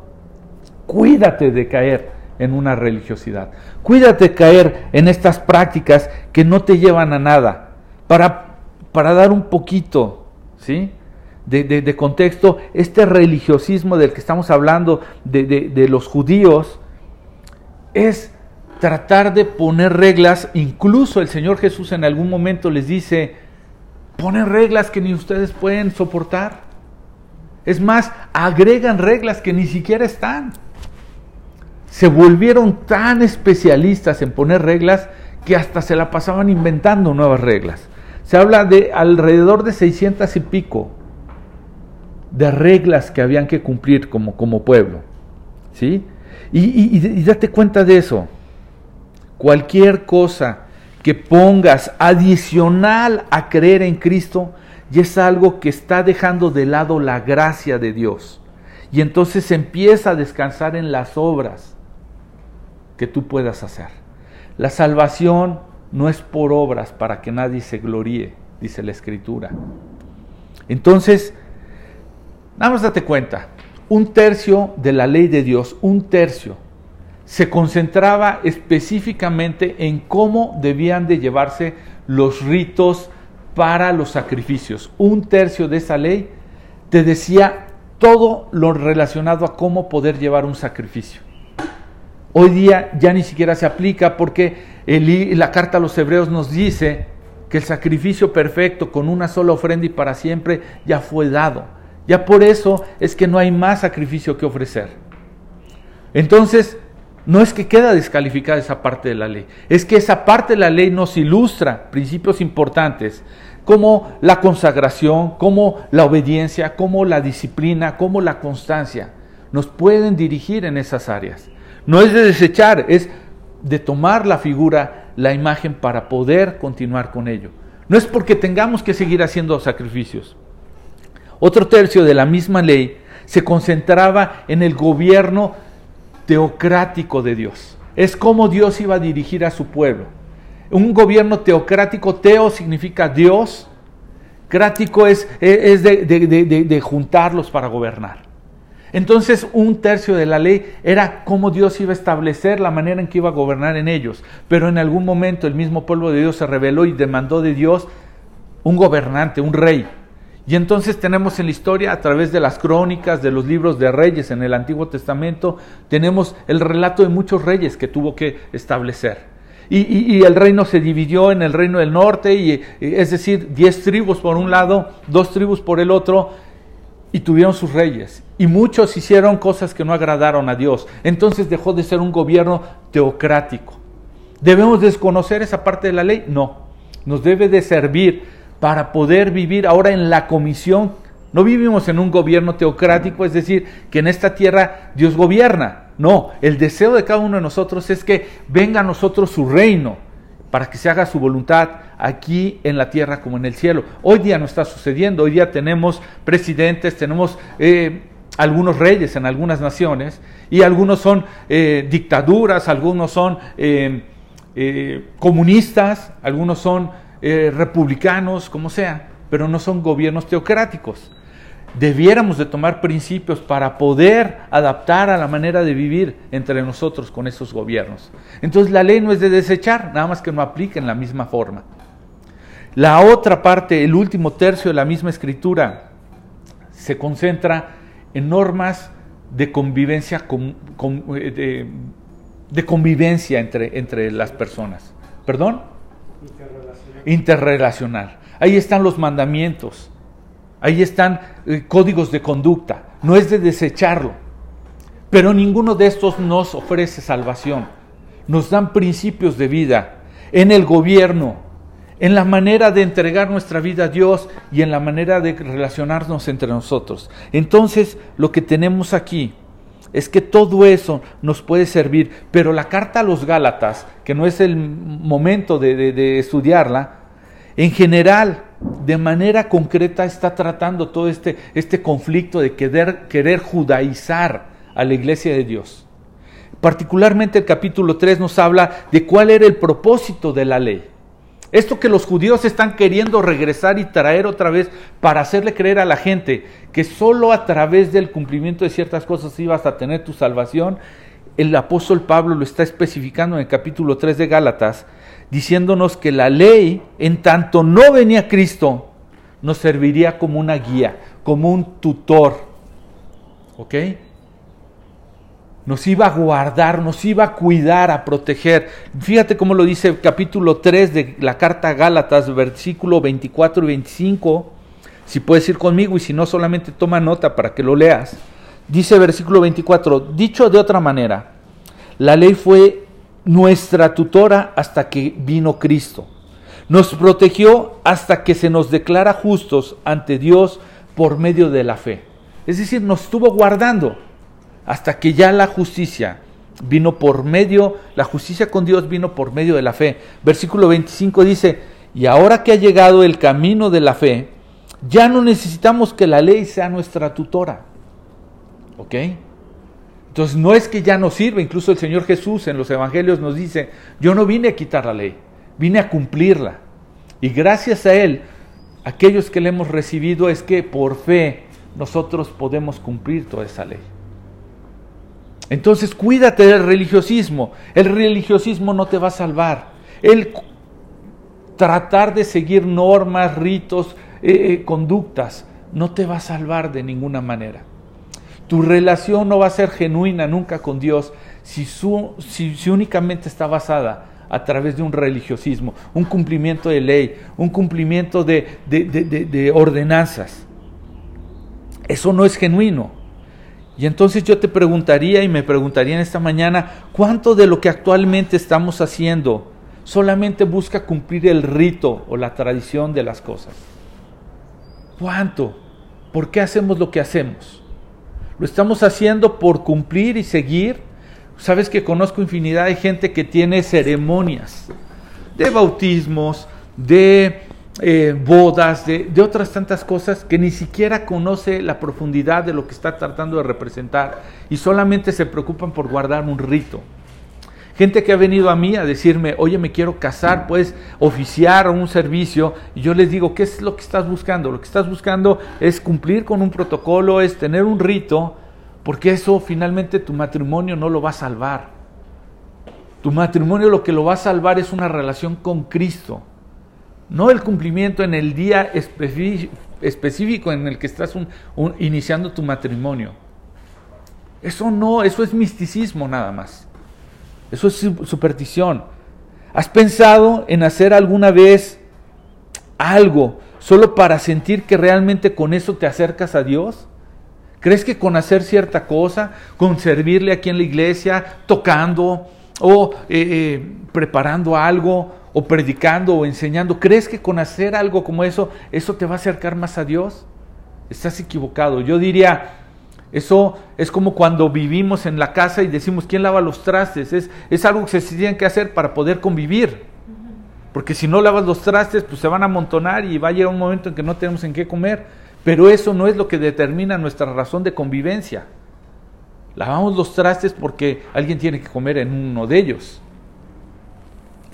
cuídate de caer en una religiosidad. Cuídate de caer en estas prácticas que no te llevan a nada. Para, para dar un poquito, ¿sí? de, contexto, este religiosismo del que estamos hablando de, los judíos es tratar de poner reglas, incluso el Señor Jesús en algún momento les dice, ponen reglas que ni ustedes pueden soportar. Es más, agregan reglas que ni siquiera están. Se volvieron tan especialistas en poner reglas que hasta se la pasaban inventando nuevas reglas. Se habla de alrededor de 600 y pico de reglas que habían que cumplir como, como pueblo. ¿Sí? Y, y, date cuenta de eso. Cualquier cosa que pongas adicional a creer en Cristo, y es algo que está dejando de lado la gracia de Dios. Y entonces empieza a descansar en las obras que tú puedas hacer. La salvación no es por obras para que nadie se gloríe, dice la Escritura. Entonces, Nada más date cuenta, un tercio de la ley de Dios, un tercio, se concentraba específicamente en cómo debían de llevarse los ritos para los sacrificios. Un tercio de esa ley te decía todo lo relacionado a cómo poder llevar un sacrificio. Hoy día ya ni siquiera se aplica porque la carta a los hebreos nos dice que el sacrificio perfecto con una sola ofrenda y para siempre ya fue dado. Ya por eso es que no hay más sacrificio que ofrecer. Entonces, no es que queda descalificada esa parte de la ley, es que esa parte de la ley nos ilustra principios importantes como la consagración, como la obediencia, como la disciplina, como la constancia. Nos pueden dirigir en esas áreas. No es de desechar, es de tomar la figura, la imagen para poder continuar con ello. No es porque tengamos que seguir haciendo sacrificios. Otro tercio de la misma ley se concentraba en el gobierno teocrático de Dios. Es como Dios iba a dirigir a su pueblo. Un gobierno teocrático, teo significa Dios, crático es, es de, de juntarlos para gobernar. Entonces un tercio de la ley era cómo Dios iba a establecer la manera en que iba a gobernar en ellos. Pero en algún momento el mismo pueblo de Dios se rebeló y demandó de Dios un gobernante, un rey. Y entonces tenemos en la historia, a través de las crónicas, de los libros de reyes en el Antiguo Testamento, tenemos el relato de muchos reyes que tuvo que establecer. Y, el reino se dividió en el reino del norte, y, es decir, diez tribus por un lado, dos tribus por el otro, y tuvieron sus reyes. Y muchos hicieron cosas que no agradaron a Dios. Entonces dejó de ser un gobierno teocrático. ¿Debemos desconocer esa parte de la ley? No. Nos debe de servir para poder vivir ahora en la comisión. No vivimos en un gobierno teocrático, es decir, que en esta tierra Dios gobierna. No, el deseo de cada uno de nosotros es que venga a nosotros su reino, para que se haga su voluntad aquí en la tierra como en el cielo. Hoy día no está sucediendo, hoy día tenemos presidentes, tenemos eh, algunos reyes en algunas naciones, y algunos son eh, dictaduras, algunos son eh, comunistas, algunos son eh, republicanos, como sea, pero no son gobiernos teocráticos. Debiéramos de tomar principios para poder adaptar a la manera de vivir entre nosotros con esos gobiernos. Entonces la ley no es de desechar, nada más que no aplique en la misma forma. La otra parte, el último tercio de la misma escritura, se concentra en normas de convivencia, eh, de, convivencia entre, entre las personas. ¿Perdón? Interrelacional. Interrelacional. Ahí están los mandamientos, ahí están eh, códigos de conducta. No es de desecharlo, pero ninguno de estos nos ofrece salvación. Nos dan principios de vida en el gobierno, en la manera de entregar nuestra vida a Dios y en la manera de relacionarnos entre nosotros. Entonces, lo que tenemos aquí es que todo eso nos puede servir, pero la carta a los Gálatas, que no es el momento de, estudiarla, en general, de manera concreta, está tratando todo este, este conflicto de querer, querer judaizar a la iglesia de Dios. Particularmente el capítulo 3 nos habla de cuál era el propósito de la ley. Esto que los judíos están queriendo regresar y traer otra vez para hacerle creer a la gente que solo a través del cumplimiento de ciertas cosas ibas a tener tu salvación, el apóstol Pablo lo está especificando en el capítulo 3 de Gálatas, diciéndonos que la ley, en tanto no venía Cristo, nos serviría como una guía, como un tutor. ¿Ok? Nos iba a guardar, nos iba a cuidar, a proteger. Fíjate cómo lo dice el capítulo 3 de la carta a Gálatas, versículo 24 y 25. Si puedes ir conmigo y si no, solamente toma nota para que lo leas. Dice versículo 24, dicho de otra manera, la ley fue nuestra tutora hasta que vino Cristo. Nos protegió hasta que se nos declara justos ante Dios por medio de la fe. Es decir, nos estuvo guardando hasta que ya la justicia vino por medio, la justicia con Dios vino por medio de la fe. Versículo 25 dice, y ahora que ha llegado el camino de la fe, ya no necesitamos que la ley sea nuestra tutora. ¿Ok? Entonces no es que ya no sirve, incluso el Señor Jesús en los Evangelios nos dice, yo no vine a quitar la ley, vine a cumplirla. Y gracias a Él, aquellos que le hemos recibido es que por fe nosotros podemos cumplir toda esa ley. Entonces cuídate del religiosismo. El religiosismo no te va a salvar. El tratar de seguir normas, ritos, eh, eh, conductas, no te va a salvar de ninguna manera. Tu relación no va a ser genuina nunca con Dios si, si, únicamente está basada a través de un religiosismo, un cumplimiento de ley, un cumplimiento de ordenanzas. Eso no es genuino. Y entonces yo te preguntaría y me preguntaría en esta mañana, ¿cuánto de lo que actualmente estamos haciendo solamente busca cumplir el rito o la tradición de las cosas? ¿Cuánto? ¿Por qué hacemos lo que hacemos? ¿Lo estamos haciendo por cumplir y seguir? Sabes que conozco infinidad de gente que tiene ceremonias de bautismos, de eh, bodas, de, otras tantas cosas que ni siquiera conoce la profundidad de lo que está tratando de representar y solamente se preocupan por guardar un rito. Gente que ha venido a mí a decirme, oye, me quiero casar, puedes oficiar un servicio. Y yo les digo, ¿qué es lo que estás buscando? Lo que estás buscando es cumplir con un protocolo, es tener un rito, porque eso finalmente tu matrimonio no lo va a salvar. Tu matrimonio lo que lo va a salvar es una relación con Cristo no el cumplimiento en el día específico en el que estás iniciando tu matrimonio. Eso no, eso es misticismo nada más. Eso es superstición. ¿Has pensado en hacer alguna vez algo solo para sentir que realmente con eso te acercas a Dios? ¿Crees que con hacer cierta cosa, con servirle aquí en la iglesia, tocando o eh, eh, preparando algo o predicando o enseñando, ¿crees que con hacer algo como eso, eso te va a acercar más a Dios? Estás equivocado. Yo diría, eso es como cuando vivimos en la casa y decimos, ¿quién lava los trastes? Es, es algo que se tiene que hacer para poder convivir. Porque si no lavas los trastes, pues se van a amontonar y va a llegar un momento en que no tenemos en qué comer. Pero eso no es lo que determina nuestra razón de convivencia. Lavamos los trastes porque alguien tiene que comer en uno de ellos.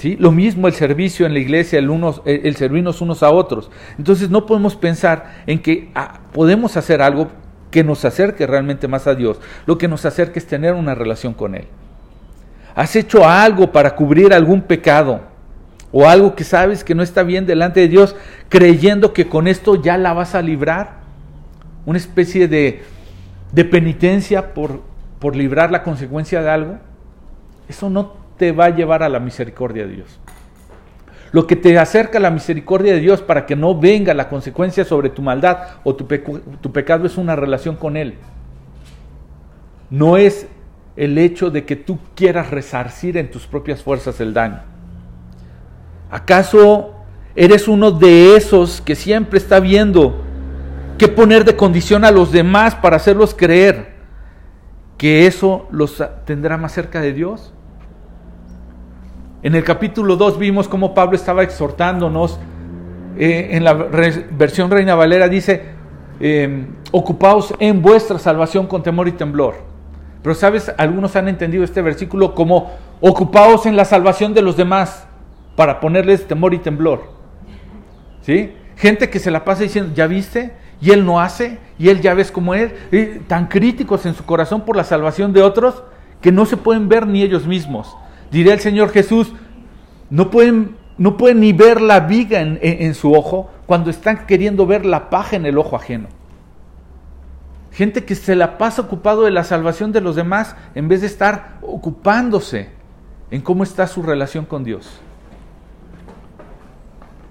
Lo mismo el servicio en la iglesia, el, unos, el, servirnos unos a otros. Entonces no podemos pensar en que ah, podemos hacer algo que nos acerque realmente más a Dios. Lo que nos acerque es tener una relación con Él. ¿Has hecho algo para cubrir algún pecado? O algo que sabes que no está bien delante de Dios, creyendo que con esto ya la vas a librar. Una especie de, de penitencia por, por librar la consecuencia de algo. Eso no te va a llevar a la misericordia de Dios. Lo que te acerca a la misericordia de Dios para que no venga la consecuencia sobre tu maldad o tu, tu pecado es una relación con Él. No es el hecho de que tú quieras resarcir en tus propias fuerzas el daño. ¿Acaso eres uno de esos que siempre está viendo que poner de condición a los demás para hacerlos creer que eso los tendrá más cerca de Dios? En el capítulo 2 vimos cómo Pablo estaba exhortándonos. Eh, en la versión Reina Valera dice, eh, ocupaos en vuestra salvación con temor y temblor. Pero sabes, algunos han entendido este versículo como ocupaos en la salvación de los demás para ponerles temor y temblor. ¿Sí? Gente que se la pasa diciendo, ¿ya viste? Y él no hace, y él ya ves como él, tan críticos en su corazón por la salvación de otros que no se pueden ver ni ellos mismos. Diré el Señor Jesús, no pueden, no pueden ni ver la viga en, en su ojo cuando están queriendo ver la paja en el ojo ajeno. Gente que se la pasa ocupado de la salvación de los demás en vez de estar ocupándose en cómo está su relación con Dios.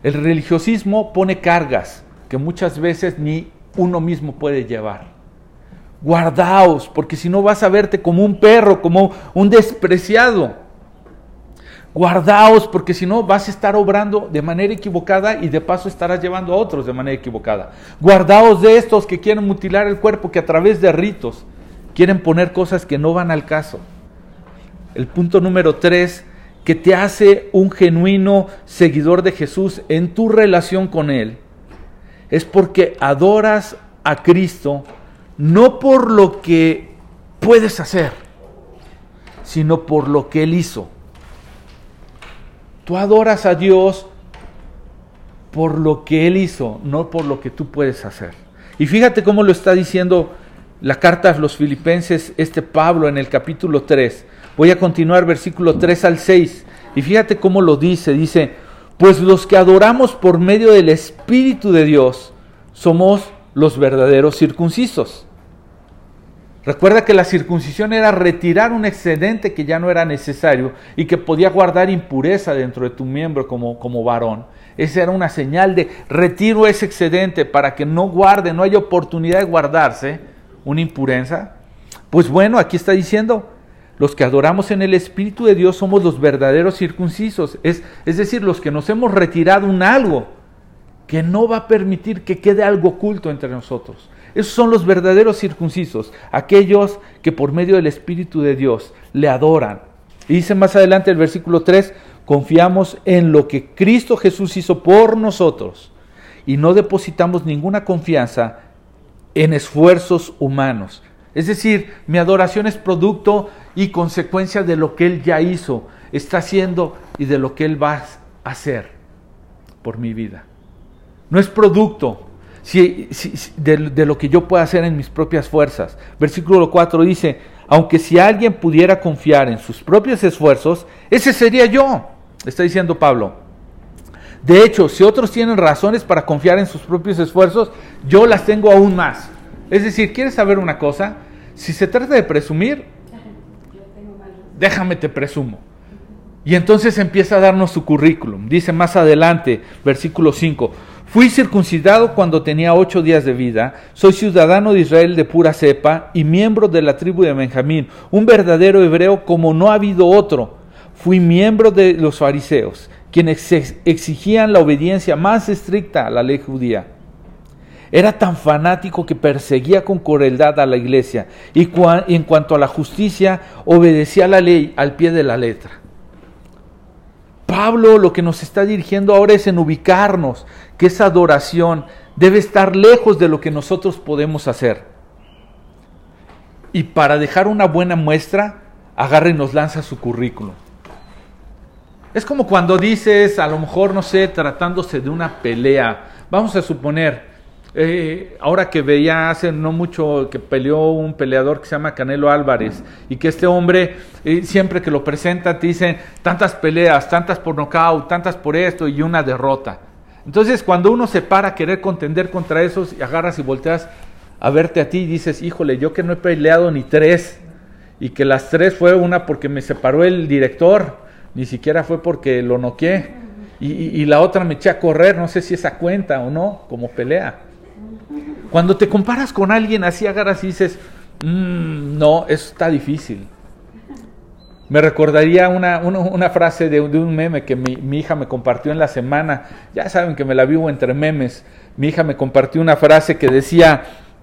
El religiosismo pone cargas que muchas veces ni uno mismo puede llevar. Guardaos, porque si no vas a verte como un perro, como un despreciado. Guardaos, porque si no vas a estar obrando de manera equivocada y de paso estarás llevando a otros de manera equivocada. Guardaos de estos que quieren mutilar el cuerpo, que a través de ritos quieren poner cosas que no van al caso. El punto número tres, que te hace un genuino seguidor de Jesús en tu relación con Él, es porque adoras a Cristo no por lo que puedes hacer, sino por lo que Él hizo. Tú adoras a Dios por lo que Él hizo, no por lo que tú puedes hacer. Y fíjate cómo lo está diciendo la carta a los filipenses, este Pablo en el capítulo 3. Voy a continuar versículo 3 al 6. Y fíjate cómo lo dice. Dice, pues los que adoramos por medio del Espíritu de Dios somos los verdaderos circuncisos. Recuerda que la circuncisión era retirar un excedente que ya no era necesario y que podía guardar impureza dentro de tu miembro como, como varón. Esa era una señal de retiro ese excedente para que no guarde, no haya oportunidad de guardarse una impureza. Pues bueno, aquí está diciendo, los que adoramos en el Espíritu de Dios somos los verdaderos circuncisos, es, es decir, los que nos hemos retirado un algo que no va a permitir que quede algo oculto entre nosotros. Esos son los verdaderos circuncisos, aquellos que por medio del Espíritu de Dios le adoran. Y dice más adelante el versículo 3, confiamos en lo que Cristo Jesús hizo por nosotros y no depositamos ninguna confianza en esfuerzos humanos. Es decir, mi adoración es producto y consecuencia de lo que Él ya hizo, está haciendo y de lo que Él va a hacer por mi vida. No es producto si, de, lo que yo pueda hacer en mis propias fuerzas. Versículo 4 dice, aunque si alguien pudiera confiar en sus propios esfuerzos, ese sería yo, está diciendo Pablo. De hecho, si otros tienen razones para confiar en sus propios esfuerzos, yo las tengo aún más. Es decir, ¿quieres saber una cosa? Si se trata de presumir, déjame te presumo. Y entonces empieza a darnos su currículum. Dice más adelante, versículo 5, Fui circuncidado cuando tenía ocho días de vida, soy ciudadano de Israel de pura cepa y miembro de la tribu de Benjamín, un verdadero hebreo como no ha habido otro. Fui miembro de los fariseos, quienes exigían la obediencia más estricta a la ley judía. Era tan fanático que perseguía con crueldad a la iglesia y en cuanto a la justicia obedecía la ley al pie de la letra. Pablo lo que nos está dirigiendo ahora es en ubicarnos, que esa adoración debe estar lejos de lo que nosotros podemos hacer. Y para dejar una buena muestra, agarre y nos lanza su currículum. Es como cuando dices, a lo mejor, no sé, tratándose de una pelea. Vamos a suponer, eh, ahora que veía hace no mucho que peleó un peleador que se llama Canelo Álvarez y que este hombre eh, siempre que lo presenta te dice tantas peleas, tantas por nocaut, tantas por esto y una derrota. Entonces cuando uno se para a querer contender contra esos y agarras y volteas a verte a ti y dices, híjole, yo que no he peleado ni tres y que las tres fue una porque me separó el director, ni siquiera fue porque lo noqué y la otra me eché a correr, no sé si esa cuenta o no, como pelea. Cuando te comparas con alguien así, agarras y dices, mm, no, eso está difícil. Me recordaría una, una, frase de, un meme que mi, mi, hija me compartió en la semana. Ya saben que me la vivo entre memes. Mi hija me compartió una frase que decía,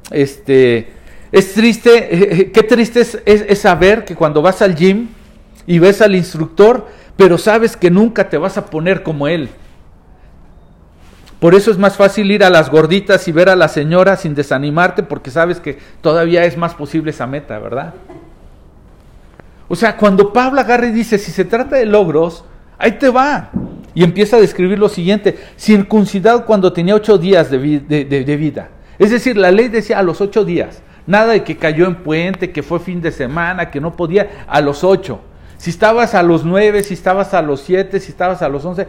este, es triste, eh, eh, qué triste es, es saber que cuando vas al gym y ves al instructor, pero sabes que nunca te vas a poner como él. Por eso es más fácil ir a las gorditas y ver a la señora sin desanimarte porque sabes que todavía es más posible esa meta, ¿verdad? O sea, cuando Pablo agarra dice, si se trata de logros, ahí te va. Y empieza a describir lo siguiente, circuncidado cuando tenía ocho días de, vida. Es decir, la ley decía a los ocho días. Nada de que cayó en puente, que fue fin de semana, que no podía, a los ocho. Si estabas a los nueve, si estabas a los siete, si estabas a los once,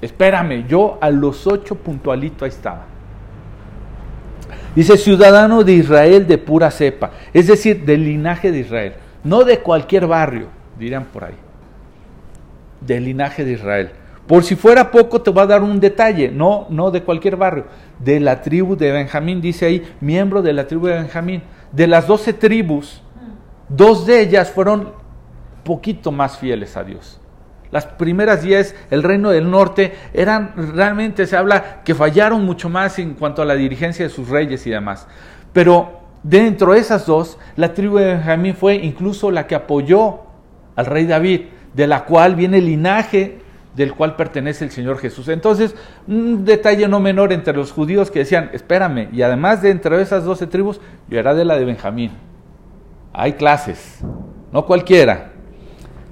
Espérame, yo a los ocho puntualito ahí estaba. Dice ciudadano de Israel de pura cepa, es decir, del linaje de Israel, no de cualquier barrio, dirían por ahí, del linaje de Israel. Por si fuera poco, te voy a dar un detalle, no, no de cualquier barrio, de la tribu de Benjamín, dice ahí, miembro de la tribu de Benjamín. De las doce tribus, dos de ellas fueron poquito más fieles a Dios. Las primeras diez, el reino del norte, eran realmente, se habla que fallaron mucho más en cuanto a la dirigencia de sus reyes y demás. Pero dentro de esas dos, la tribu de Benjamín fue incluso la que apoyó al rey David, de la cual viene el linaje del cual pertenece el Señor Jesús. Entonces, un detalle no menor entre los judíos que decían, espérame, y además de esas doce tribus, yo era de la de Benjamín. Hay clases, no cualquiera.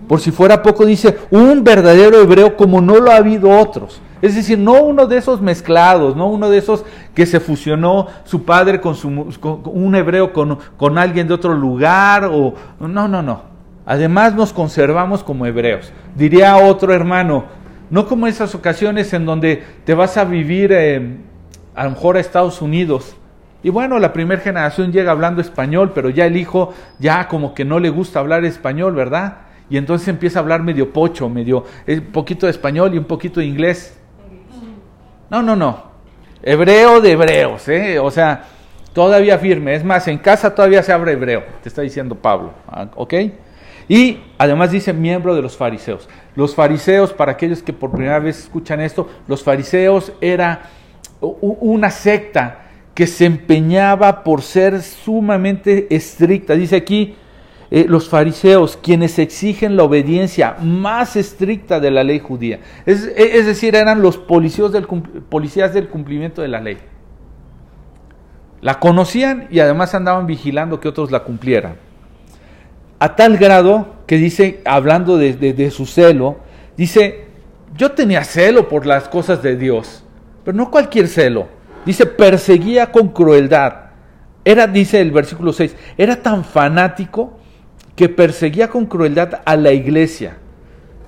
Por si fuera poco, dice, un verdadero hebreo como no lo ha habido otros. Es decir, no uno de esos mezclados, no uno de esos que se fusionó su padre con, su, un hebreo con, con alguien de otro lugar. O, no, no, no. Además nos conservamos como hebreos. Diría otro hermano, no como esas ocasiones en donde te vas a vivir eh, a lo mejor a Estados Unidos. Y bueno, la primera generación llega hablando español, pero ya el hijo ya como que no le gusta hablar español, ¿verdad? Y entonces empieza a hablar medio pocho, medio, un eh, poquito de español y un poquito de inglés. No, no, no. Hebreo de hebreos, ¿eh? O sea, todavía firme. Es más, en casa todavía se abre hebreo, te está diciendo Pablo, ¿ah? ¿ok? Y además dice miembro de los fariseos. Los fariseos, para aquellos que por primera vez escuchan esto, los fariseos era una secta que se empeñaba por ser sumamente estricta. Dice aquí, eh, los fariseos, quienes exigen la obediencia más estricta de la ley judía. Es, e, decir, eran los policías del, policías del cumplimiento de la ley. La conocían y además andaban vigilando que otros la cumplieran. A tal grado que dice, hablando de, de su celo, dice, yo tenía celo por las cosas de Dios, pero no cualquier celo. Dice, perseguía con crueldad. Era, dice el versículo 6, era tan fanático que perseguía con crueldad a la iglesia.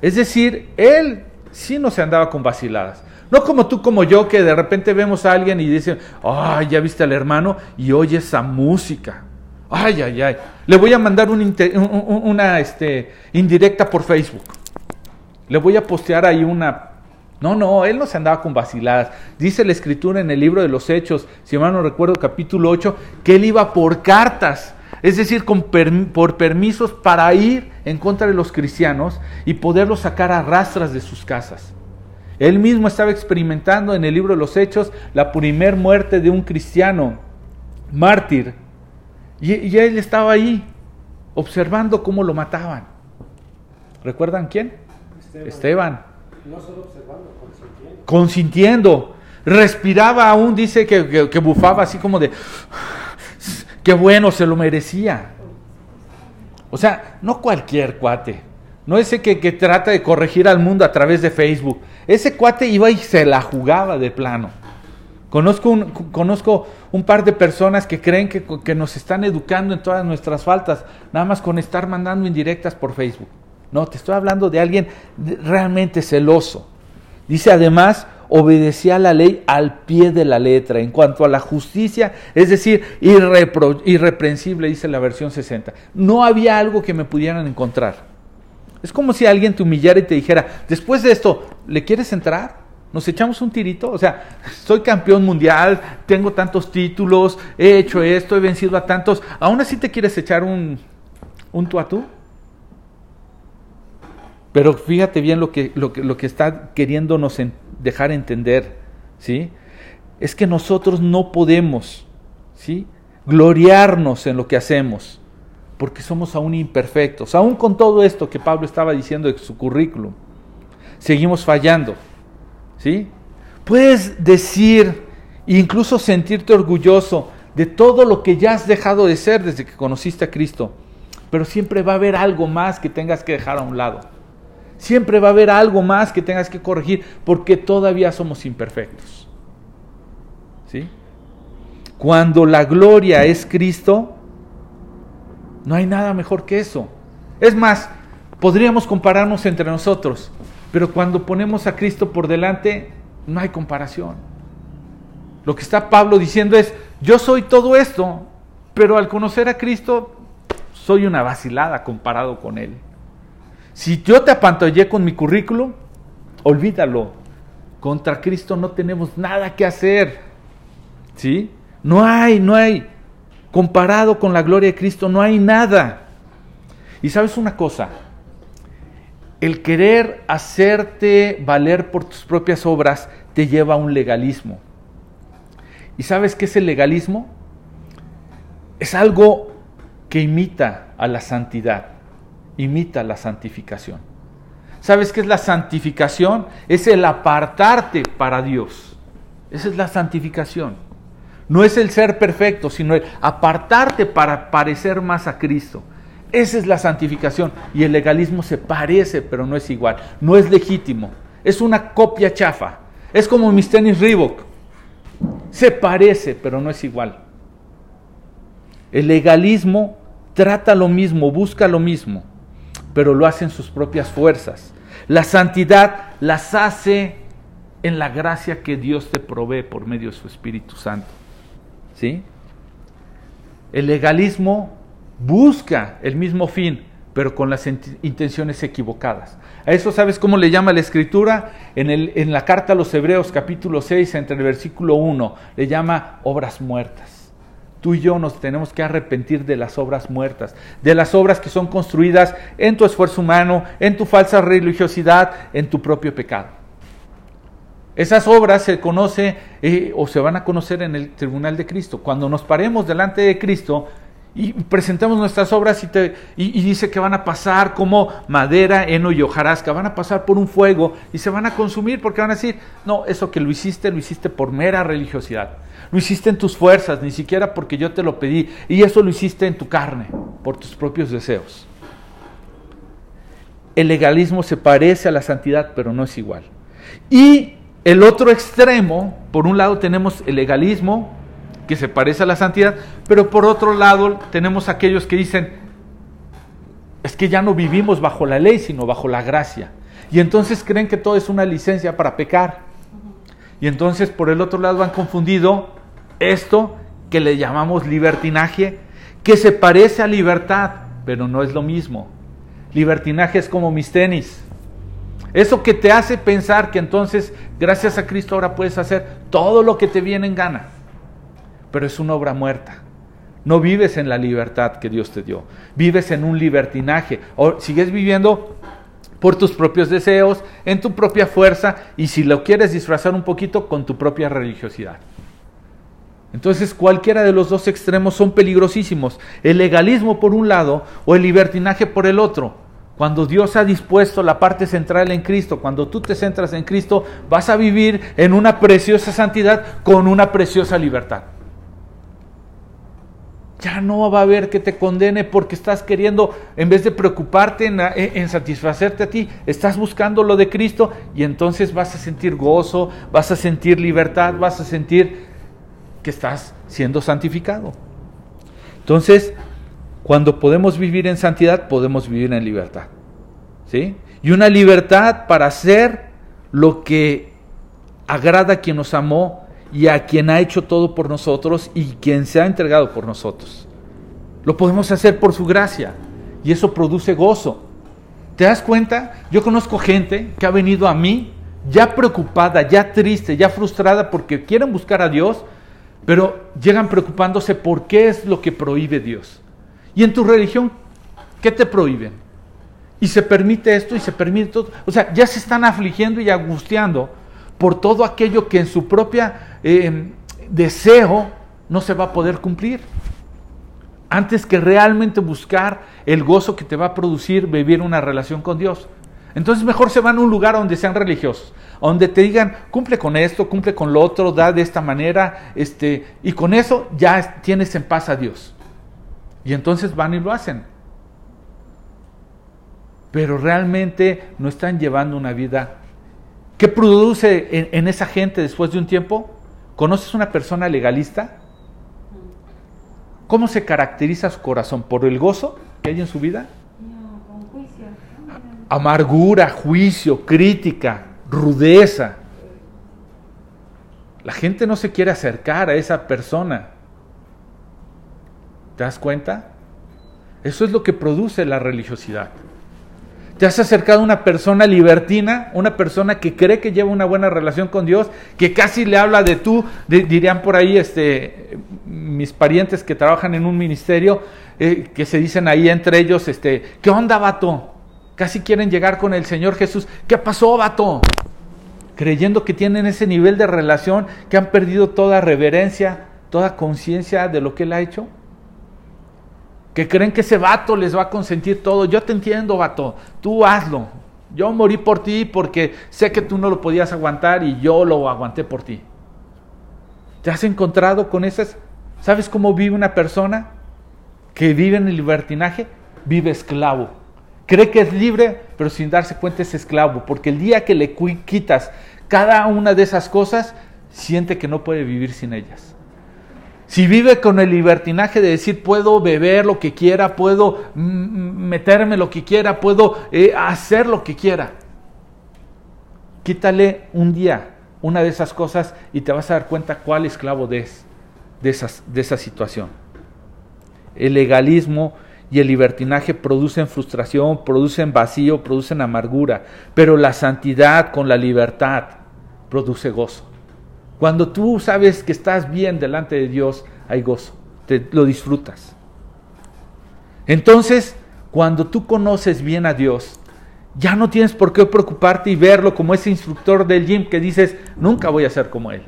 Es decir, él sí no se andaba con vaciladas. No como tú, como yo, que de repente vemos a alguien y dicen, ay, ya viste al hermano y oye esa música. Ay, ay, ay. Le voy a mandar una este, indirecta por Facebook. Le voy a postear ahí una... No, no, él no se andaba con vaciladas. Dice la escritura en el libro de los Hechos, si mal no recuerdo, capítulo 8, que él iba por cartas es decir, por permisos para ir en contra de los cristianos y poderlos sacar a rastras de sus casas. Él mismo estaba experimentando en el libro de los Hechos la primer muerte de un cristiano mártir. Y, él estaba ahí observando cómo lo mataban. ¿Recuerdan quién? Esteban. No solo observando, consintiendo. Consintiendo. Respiraba aún, dice que bufaba así como de... Qué bueno, se lo merecía. O sea, no cualquier cuate, No ese que, que trata de corregir al mundo a través de Facebook. Ese cuate iba y se la jugaba de plano. Conozco un, conozco un par de personas que creen que, que, nos están educando en todas nuestras faltas, nada más con estar mandando indirectas por Facebook. No, te estoy hablando de alguien realmente celoso. Dice además, obedecía la ley al pie de la letra. En cuanto a la justicia, es decir, irreprensible, dice la versión 60. No había algo que me pudieran encontrar. Es como si alguien te humillara y te dijera, después de esto, ¿le quieres entrar? Nos echamos un tirito, o sea, soy campeón mundial, tengo tantos títulos, he hecho esto, he vencido a tantos, ¿aún así te quieres echar un, un tú a tú? Pero fíjate bien lo que, lo que, lo que está queriéndonos dejar entender, ¿sí? Es que nosotros no podemos, ¿sí? Gloriarnos en lo que hacemos, porque somos aún imperfectos, aún con todo esto que Pablo estaba diciendo en su currículum, seguimos fallando. ¿sí? Puedes decir, incluso sentirte orgulloso de todo lo que ya has dejado de ser desde que conociste a Cristo, pero siempre va a haber algo más que tengas que dejar a un lado. Siempre va a haber algo más que tengas que corregir porque todavía somos imperfectos. ¿Sí? Cuando la gloria es Cristo, no hay nada mejor que eso. Es más, podríamos compararnos entre nosotros. Pero cuando ponemos a Cristo por delante, no hay comparación. Lo que está Pablo diciendo es, yo soy todo esto, pero al conocer a Cristo, soy una vacilada comparado con Él. Si yo te apantallé con mi currículum, olvídalo. Contra Cristo no tenemos nada que hacer. ¿Sí? No hay, no hay. Comparado con la gloria de Cristo, no hay nada. Y sabes una cosa, el querer hacerte valer por tus propias obras te lleva a un legalismo. ¿Y sabes qué es el legalismo? Es algo que imita a la santidad, imita la santificación. ¿Sabes qué es la santificación? Es el apartarte para Dios. Esa es la santificación. No es el ser perfecto, sino el apartarte para parecer más a Cristo. Esa es la santificación. Y el legalismo se parece, pero no es igual. No es legítimo. Es una copia chafa. Es como mis tenis Reebok. Se parece, pero no es igual. El legalismo trata lo mismo, busca lo mismo, pero lo hace en sus propias fuerzas. La santidad las hace en la gracia que Dios te provee por medio de su Espíritu Santo. ¿Sí? El legalismo busca el mismo fin, pero con las intenciones equivocadas. A eso sabes cómo le llama la escritura en, el, en la carta a los Hebreos capítulo 6, entre el versículo 1, le llama obras muertas. Tú y yo nos tenemos que arrepentir de las obras muertas, de las obras que son construidas en tu esfuerzo humano, en tu falsa religiosidad, en tu propio pecado. Esas obras se conoce eh, o se van a conocer en el tribunal de Cristo. Cuando nos paremos delante de Cristo, y presentamos nuestras obras y, te, y, dice que van a pasar como madera, heno y hojarasca, van a pasar por un fuego y se van a consumir porque van a decir, no, eso que lo hiciste, lo hiciste por mera religiosidad, lo hiciste en tus fuerzas, ni siquiera porque yo te lo pedí, y eso lo hiciste en tu carne, por tus propios deseos. El legalismo se parece a la santidad, pero no es igual. Y el otro extremo, por un lado tenemos el legalismo, que se parece a la santidad, pero por otro lado tenemos aquellos que dicen, es que ya no vivimos bajo la ley, sino bajo la gracia. Y entonces creen que todo es una licencia para pecar. Y entonces por el otro lado han confundido esto que le llamamos libertinaje, que se parece a libertad, pero no es lo mismo. Libertinaje es como mis tenis. Eso que te hace pensar que entonces, gracias a Cristo, ahora puedes hacer todo lo que te viene en gana pero es una obra muerta. No vives en la libertad que Dios te dio, vives en un libertinaje, o sigues viviendo por tus propios deseos, en tu propia fuerza, y si lo quieres disfrazar un poquito, con tu propia religiosidad. Entonces cualquiera de los dos extremos son peligrosísimos. El legalismo por un lado o el libertinaje por el otro. Cuando Dios ha dispuesto la parte central en Cristo, cuando tú te centras en Cristo, vas a vivir en una preciosa santidad con una preciosa libertad. Ya no va a haber que te condene porque estás queriendo, en vez de preocuparte en, satisfacerte a ti, estás buscando lo de Cristo y entonces vas a sentir gozo, vas a sentir libertad, vas a sentir que estás siendo santificado. Entonces, cuando podemos vivir en santidad, podemos vivir en libertad. ¿Sí? Y una libertad para hacer lo que agrada a quien nos amó y a quien ha hecho todo por nosotros y quien se ha entregado por nosotros. Lo podemos hacer por su gracia y eso produce gozo. ¿Te das cuenta? Yo conozco gente que ha venido a mí ya preocupada, ya triste, ya frustrada porque quieren buscar a Dios, pero llegan preocupándose por qué es lo que prohíbe Dios. Y en tu religión, ¿qué te prohíben? Y se permite esto y se permite todo. O sea, ya se están afligiendo y angustiando por todo aquello que en su propia eh, deseo no se va a poder cumplir. Antes que realmente buscar el gozo que te va a producir vivir una relación con Dios. Entonces mejor se van a un lugar donde sean religiosos, donde te digan, cumple con esto, cumple con lo otro, da de esta manera, este, y con eso ya tienes en paz a Dios. Y entonces van y lo hacen. Pero realmente no están llevando una vida ¿Qué produce en, esa gente después de un tiempo? ¿Conoces una persona legalista? ¿Cómo se caracteriza su corazón? ¿Por el gozo que hay en su vida? Amargura, juicio, crítica, rudeza. La gente no se quiere acercar a esa persona. ¿Te das cuenta? Eso es lo que produce la religiosidad. Te has acercado a una persona libertina, una persona que cree que lleva una buena relación con Dios, que casi le habla de tú, dirían por ahí este, mis parientes que trabajan en un ministerio, eh, que se dicen ahí entre ellos, este, ¿qué onda, vato? Casi quieren llegar con el Señor Jesús. ¿Qué pasó, vato? Creyendo que tienen ese nivel de relación, que han perdido toda reverencia, toda conciencia de lo que Él ha hecho que creen que ese vato les va a consentir todo. Yo te entiendo, vato, tú hazlo. Yo morí por ti porque sé que tú no lo podías aguantar y yo lo aguanté por ti. ¿Te has encontrado con esas? ¿Sabes cómo vive una persona que vive en el libertinaje? Vive esclavo. Cree que es libre, pero sin darse cuenta es esclavo, porque el día que le quitas cada una de esas cosas, siente que no puede vivir sin ellas. Si vive con el libertinaje de decir puedo beber lo que quiera, puedo meterme lo que quiera, puedo eh, hacer lo que quiera, quítale un día una de esas cosas y te vas a dar cuenta cuál esclavo es de, esas, de esa situación. El legalismo y el libertinaje producen frustración, producen vacío, producen amargura, pero la santidad con la libertad produce gozo. Cuando tú sabes que estás bien delante de Dios, hay gozo, te, lo disfrutas. Entonces, cuando tú conoces bien a Dios, ya no tienes por qué preocuparte y verlo como ese instructor del gym que dices, nunca voy a ser como él.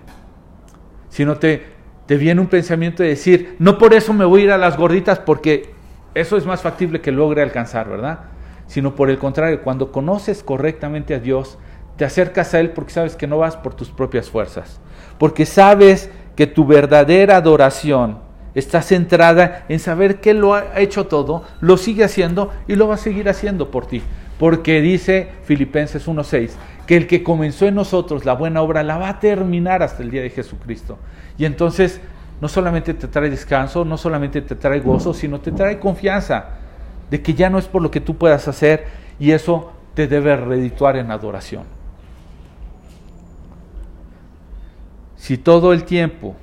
Sino te, te viene un pensamiento de decir, no por eso me voy a ir a las gorditas porque eso es más factible que logre alcanzar, ¿verdad? Sino por el contrario, cuando conoces correctamente a Dios, te acercas a Él porque sabes que no vas por tus propias fuerzas, porque sabes que tu verdadera adoración está centrada en saber que lo ha hecho todo, lo sigue haciendo y lo va a seguir haciendo por ti. Porque dice Filipenses 1.6, que el que comenzó en nosotros la buena obra la va a terminar hasta el día de Jesucristo. Y entonces no solamente te trae descanso, no solamente te trae gozo, sino te trae confianza de que ya no es por lo que tú puedas hacer y eso te debe redituar en adoración. Si todo el tiempo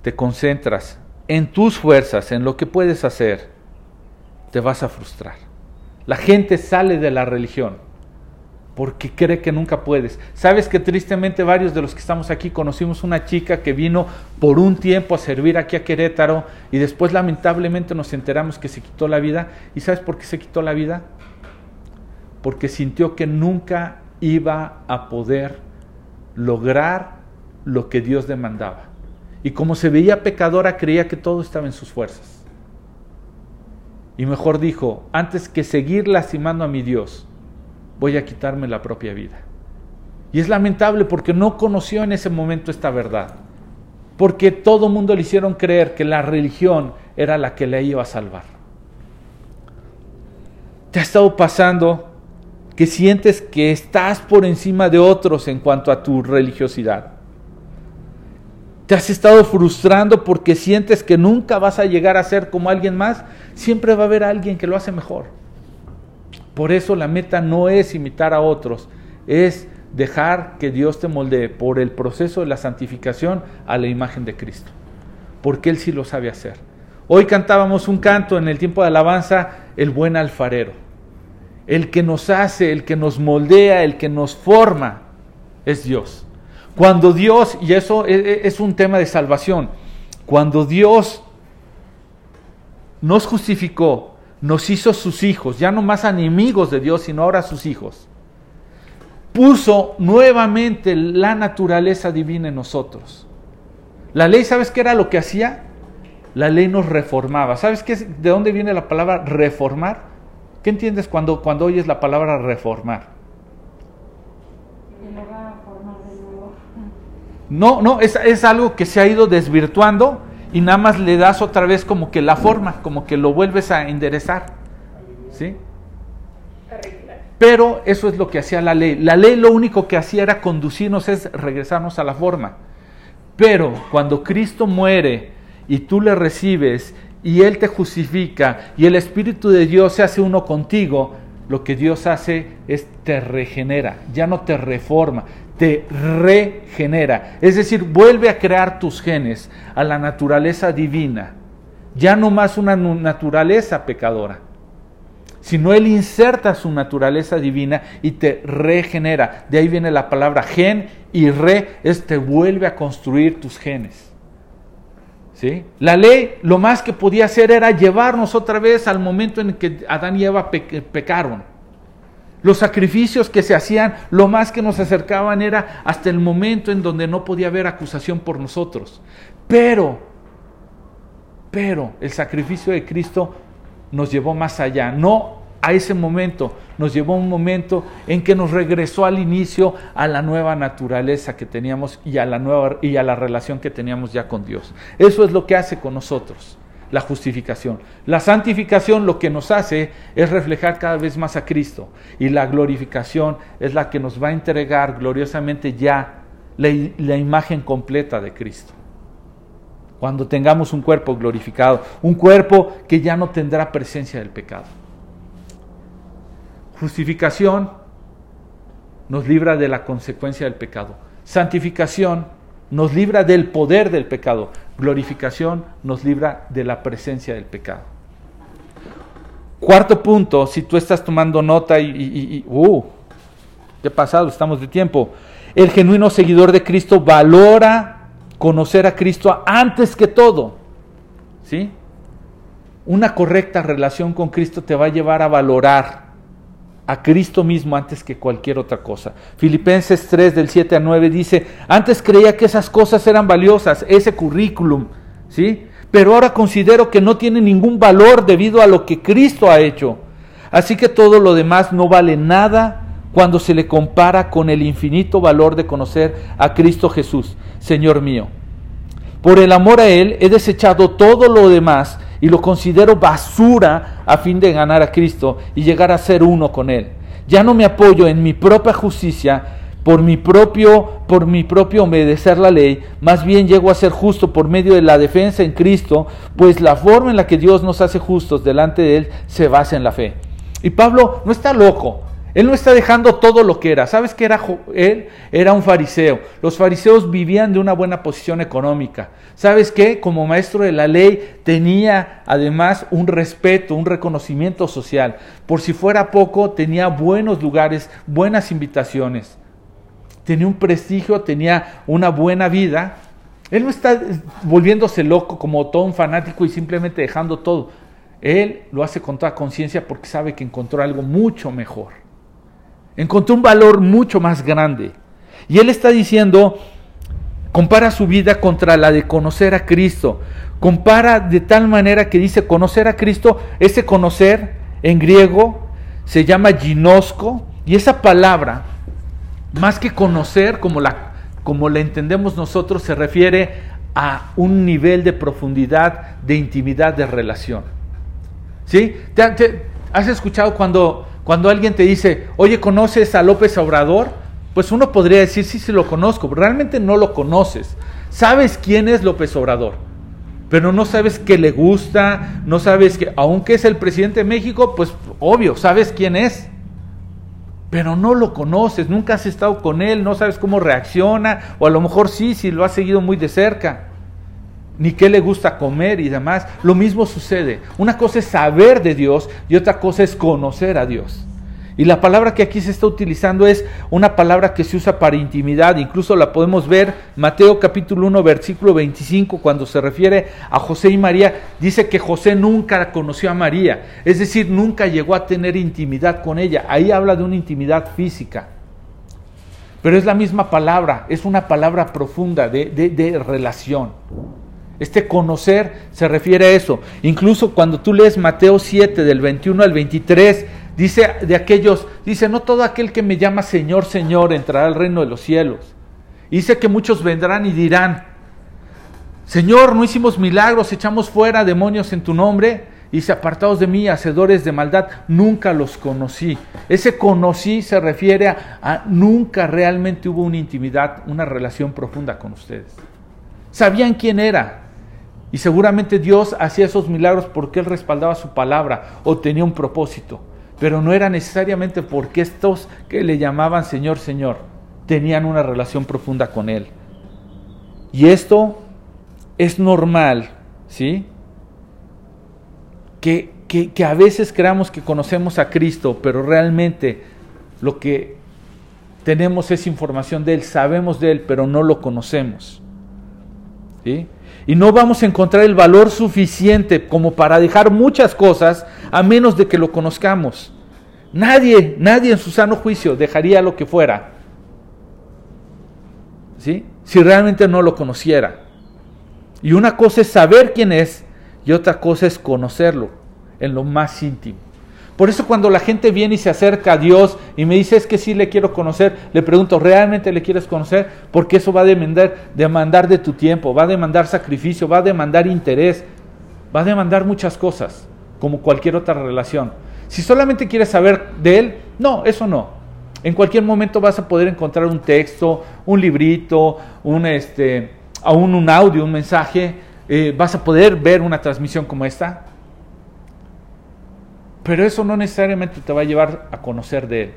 te concentras en tus fuerzas, en lo que puedes hacer, te vas a frustrar. La gente sale de la religión porque cree que nunca puedes. Sabes que tristemente varios de los que estamos aquí conocimos una chica que vino por un tiempo a servir aquí a Querétaro y después lamentablemente nos enteramos que se quitó la vida. ¿Y sabes por qué se quitó la vida? Porque sintió que nunca iba a poder lograr lo que Dios demandaba. Y como se veía pecadora, creía que todo estaba en sus fuerzas. Y mejor dijo, antes que seguir lastimando a mi Dios, voy a quitarme la propia vida. Y es lamentable porque no conoció en ese momento esta verdad. Porque todo mundo le hicieron creer que la religión era la que le iba a salvar. ¿Te ha estado pasando que sientes que estás por encima de otros en cuanto a tu religiosidad? ¿Te has estado frustrando porque sientes que nunca vas a llegar a ser como alguien más? Siempre va a haber alguien que lo hace mejor. Por eso la meta no es imitar a otros, es dejar que Dios te moldee por el proceso de la santificación a la imagen de Cristo. Porque Él sí lo sabe hacer. Hoy cantábamos un canto en el tiempo de alabanza, el buen alfarero. El que nos hace, el que nos moldea, el que nos forma, es Dios. Cuando Dios, y eso e, e, es un tema de salvación, cuando Dios nos justificó, nos hizo sus hijos, ya no más enemigos de Dios, sino ahora sus hijos, puso nuevamente la naturaleza divina en nosotros. La ley, ¿sabes qué era lo que hacía? La ley nos reformaba. ¿Sabes qué, de dónde viene la palabra reformar? ¿Qué entiendes cuando, cuando oyes la palabra reformar? No, no, es, es algo que se ha ido desvirtuando y nada más le das otra vez como que la forma, como que lo vuelves a enderezar. ¿Sí? Pero eso es lo que hacía la ley. La ley lo único que hacía era conducirnos, es regresarnos a la forma. Pero cuando Cristo muere y tú le recibes y Él te justifica y el Espíritu de Dios se hace uno contigo, lo que Dios hace es te regenera, ya no te reforma, te regenera. Es decir, vuelve a crear tus genes a la naturaleza divina. Ya no más una naturaleza pecadora, sino Él inserta su naturaleza divina y te regenera. De ahí viene la palabra gen y re, es te vuelve a construir tus genes. ¿Sí? La ley lo más que podía hacer era llevarnos otra vez al momento en que Adán y Eva pecaron los sacrificios que se hacían, lo más que nos acercaban era hasta el momento en donde no podía haber acusación por nosotros. Pero, pero el sacrificio de Cristo nos llevó más allá, no a ese momento, nos llevó a un momento en que nos regresó al inicio a la nueva naturaleza que teníamos y a la nueva y a la relación que teníamos ya con Dios. Eso es lo que hace con nosotros la justificación. La santificación lo que nos hace es reflejar cada vez más a Cristo y la glorificación es la que nos va a entregar gloriosamente ya la, imagen completa de Cristo. Cuando tengamos un cuerpo glorificado, un cuerpo que ya no tendrá presencia del pecado. Justificación nos libra de la consecuencia del pecado. Santificación nos libra del poder del pecado. Glorificación nos libra de la presencia del pecado. Cuarto punto, si tú estás tomando nota y, uh, qué pasado, estamos de tiempo. El genuino seguidor de Cristo valora conocer a Cristo antes que todo. ¿Sí? Una correcta relación con Cristo te va a llevar a valorar a Cristo mismo antes que cualquier otra cosa. Filipenses 3 del 7 a 9 dice, antes creía que esas cosas eran valiosas, ese currículum, ¿sí? Pero ahora considero que no tiene ningún valor debido a lo que Cristo ha hecho. Así que todo lo demás no vale nada cuando se le compara con el infinito valor de conocer a Cristo Jesús, Señor mío. Por el amor a Él he desechado todo lo demás y lo considero basura a fin de ganar a Cristo y llegar a ser uno con Él. Ya no me apoyo en mi propia justicia, por mi propio, por mi propio obedecer la ley, más bien llego a ser justo por medio de la defensa en Cristo, pues la forma en la que Dios nos hace justos delante de Él se basa en la fe. Y Pablo no está loco, él no está dejando todo lo que era. ¿Sabes qué era él? Era un fariseo. Los fariseos vivían de una buena posición económica. ¿Sabes qué? Como maestro de la ley tenía además un respeto, un reconocimiento social. Por si fuera poco, tenía buenos lugares, buenas invitaciones. Tenía un prestigio, tenía una buena vida. Él no está volviéndose loco como todo un fanático y simplemente dejando todo. Él lo hace con toda conciencia porque sabe que encontró algo mucho mejor encontró un valor mucho más grande. Y él está diciendo, compara su vida contra la de conocer a Cristo. Compara de tal manera que dice conocer a Cristo, ese conocer en griego se llama ginosco, y esa palabra, más que conocer como la, como la entendemos nosotros, se refiere a un nivel de profundidad, de intimidad, de relación. ¿Sí? has escuchado cuando, cuando alguien te dice, oye, ¿conoces a López Obrador? Pues uno podría decir, sí, sí lo conozco, realmente no lo conoces. Sabes quién es López Obrador, pero no sabes qué le gusta, no sabes que, aunque es el presidente de México, pues obvio, sabes quién es pero no lo conoces, nunca has estado con él, no sabes cómo reacciona, o a lo mejor sí, si lo has seguido muy de cerca, ni qué le gusta comer y demás. Lo mismo sucede. Una cosa es saber de Dios y otra cosa es conocer a Dios. Y la palabra que aquí se está utilizando es una palabra que se usa para intimidad, incluso la podemos ver Mateo capítulo 1 versículo 25 cuando se refiere a José y María, dice que José nunca conoció a María, es decir, nunca llegó a tener intimidad con ella. Ahí habla de una intimidad física. Pero es la misma palabra, es una palabra profunda de, de relación. Este conocer se refiere a eso. Incluso cuando tú lees Mateo 7 del 21 al 23, Dice de aquellos, dice, no todo aquel que me llama Señor, Señor entrará al reino de los cielos. dice que muchos vendrán y dirán, Señor, no hicimos milagros, echamos fuera demonios en tu nombre. Y dice, apartados de mí, hacedores de maldad, nunca los conocí. Ese conocí se refiere a, a nunca realmente hubo una intimidad, una relación profunda con ustedes. Sabían quién era, y seguramente Dios hacía esos milagros porque Él respaldaba su palabra o tenía un propósito pero no era necesariamente porque estos que le llamaban Señor, Señor, tenían una relación profunda con Él. Y esto es normal, ¿sí? Que, que, que, a veces creamos que conocemos a Cristo, pero realmente lo que tenemos es información de Él, sabemos de Él, pero no lo conocemos. ¿sí? Y no vamos a encontrar el valor suficiente como para dejar muchas cosas a menos de que lo conozcamos. Nadie, nadie en su sano juicio dejaría lo que fuera. ¿Sí? Si realmente no lo conociera. Y una cosa es saber quién es y otra cosa es conocerlo en lo más íntimo. Por eso cuando la gente viene y se acerca a Dios y me dice es que sí le quiero conocer, le pregunto, ¿realmente le quieres conocer? Porque eso va a demandar, demandar de tu tiempo, va a demandar sacrificio, va a demandar interés, va a demandar muchas cosas, como cualquier otra relación. Si solamente quieres saber de Él, no, eso no. En cualquier momento vas a poder encontrar un texto, un librito, un, este, aún un audio, un mensaje. Eh, vas a poder ver una transmisión como esta. Pero eso no necesariamente te va a llevar a conocer de Él.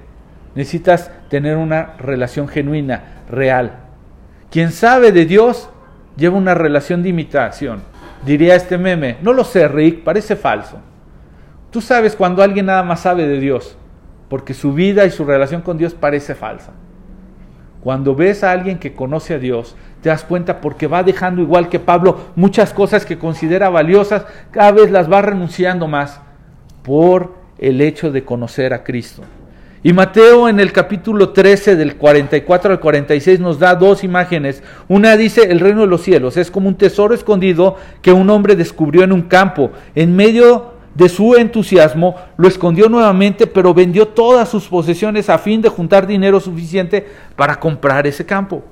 Necesitas tener una relación genuina, real. Quien sabe de Dios lleva una relación de imitación. Diría este meme, no lo sé, Rick, parece falso. Tú sabes cuando alguien nada más sabe de Dios, porque su vida y su relación con Dios parece falsa. Cuando ves a alguien que conoce a Dios, te das cuenta porque va dejando igual que Pablo muchas cosas que considera valiosas, cada vez las va renunciando más por el hecho de conocer a Cristo. Y Mateo en el capítulo 13 del 44 al 46 nos da dos imágenes. Una dice, el reino de los cielos es como un tesoro escondido que un hombre descubrió en un campo, en medio de su entusiasmo, lo escondió nuevamente, pero vendió todas sus posesiones a fin de juntar dinero suficiente para comprar ese campo.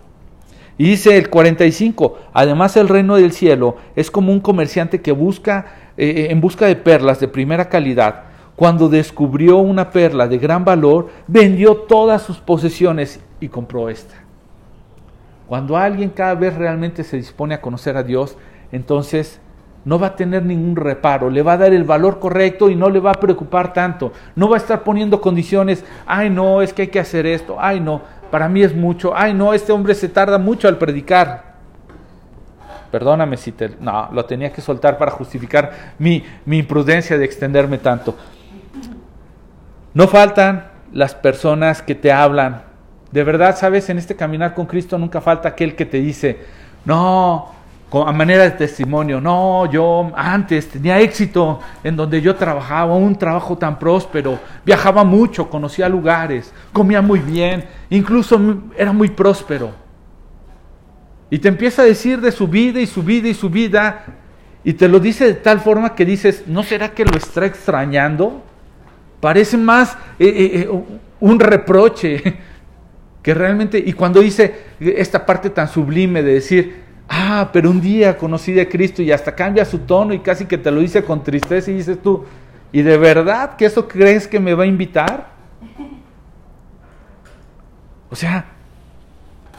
Y dice el 45, además el reino del cielo es como un comerciante que busca eh, eh, en busca de perlas de primera calidad. Cuando descubrió una perla de gran valor, vendió todas sus posesiones y compró esta. Cuando alguien cada vez realmente se dispone a conocer a Dios, entonces no va a tener ningún reparo, le va a dar el valor correcto y no le va a preocupar tanto. No va a estar poniendo condiciones, ay no, es que hay que hacer esto, ay no, para mí es mucho, ay no, este hombre se tarda mucho al predicar. Perdóname si te... No, lo tenía que soltar para justificar mi, mi imprudencia de extenderme tanto. No faltan las personas que te hablan. De verdad, sabes, en este caminar con Cristo nunca falta aquel que te dice, no, a manera de testimonio, no, yo antes tenía éxito en donde yo trabajaba, un trabajo tan próspero, viajaba mucho, conocía lugares, comía muy bien, incluso era muy próspero. Y te empieza a decir de su vida y su vida y su vida, y te lo dice de tal forma que dices, ¿no será que lo está extrañando? Parece más eh, eh, eh, un reproche que realmente, y cuando dice esta parte tan sublime de decir, Ah, pero un día conocí de Cristo y hasta cambia su tono y casi que te lo dice con tristeza y dices tú, ¿y de verdad que eso crees que me va a invitar? O sea,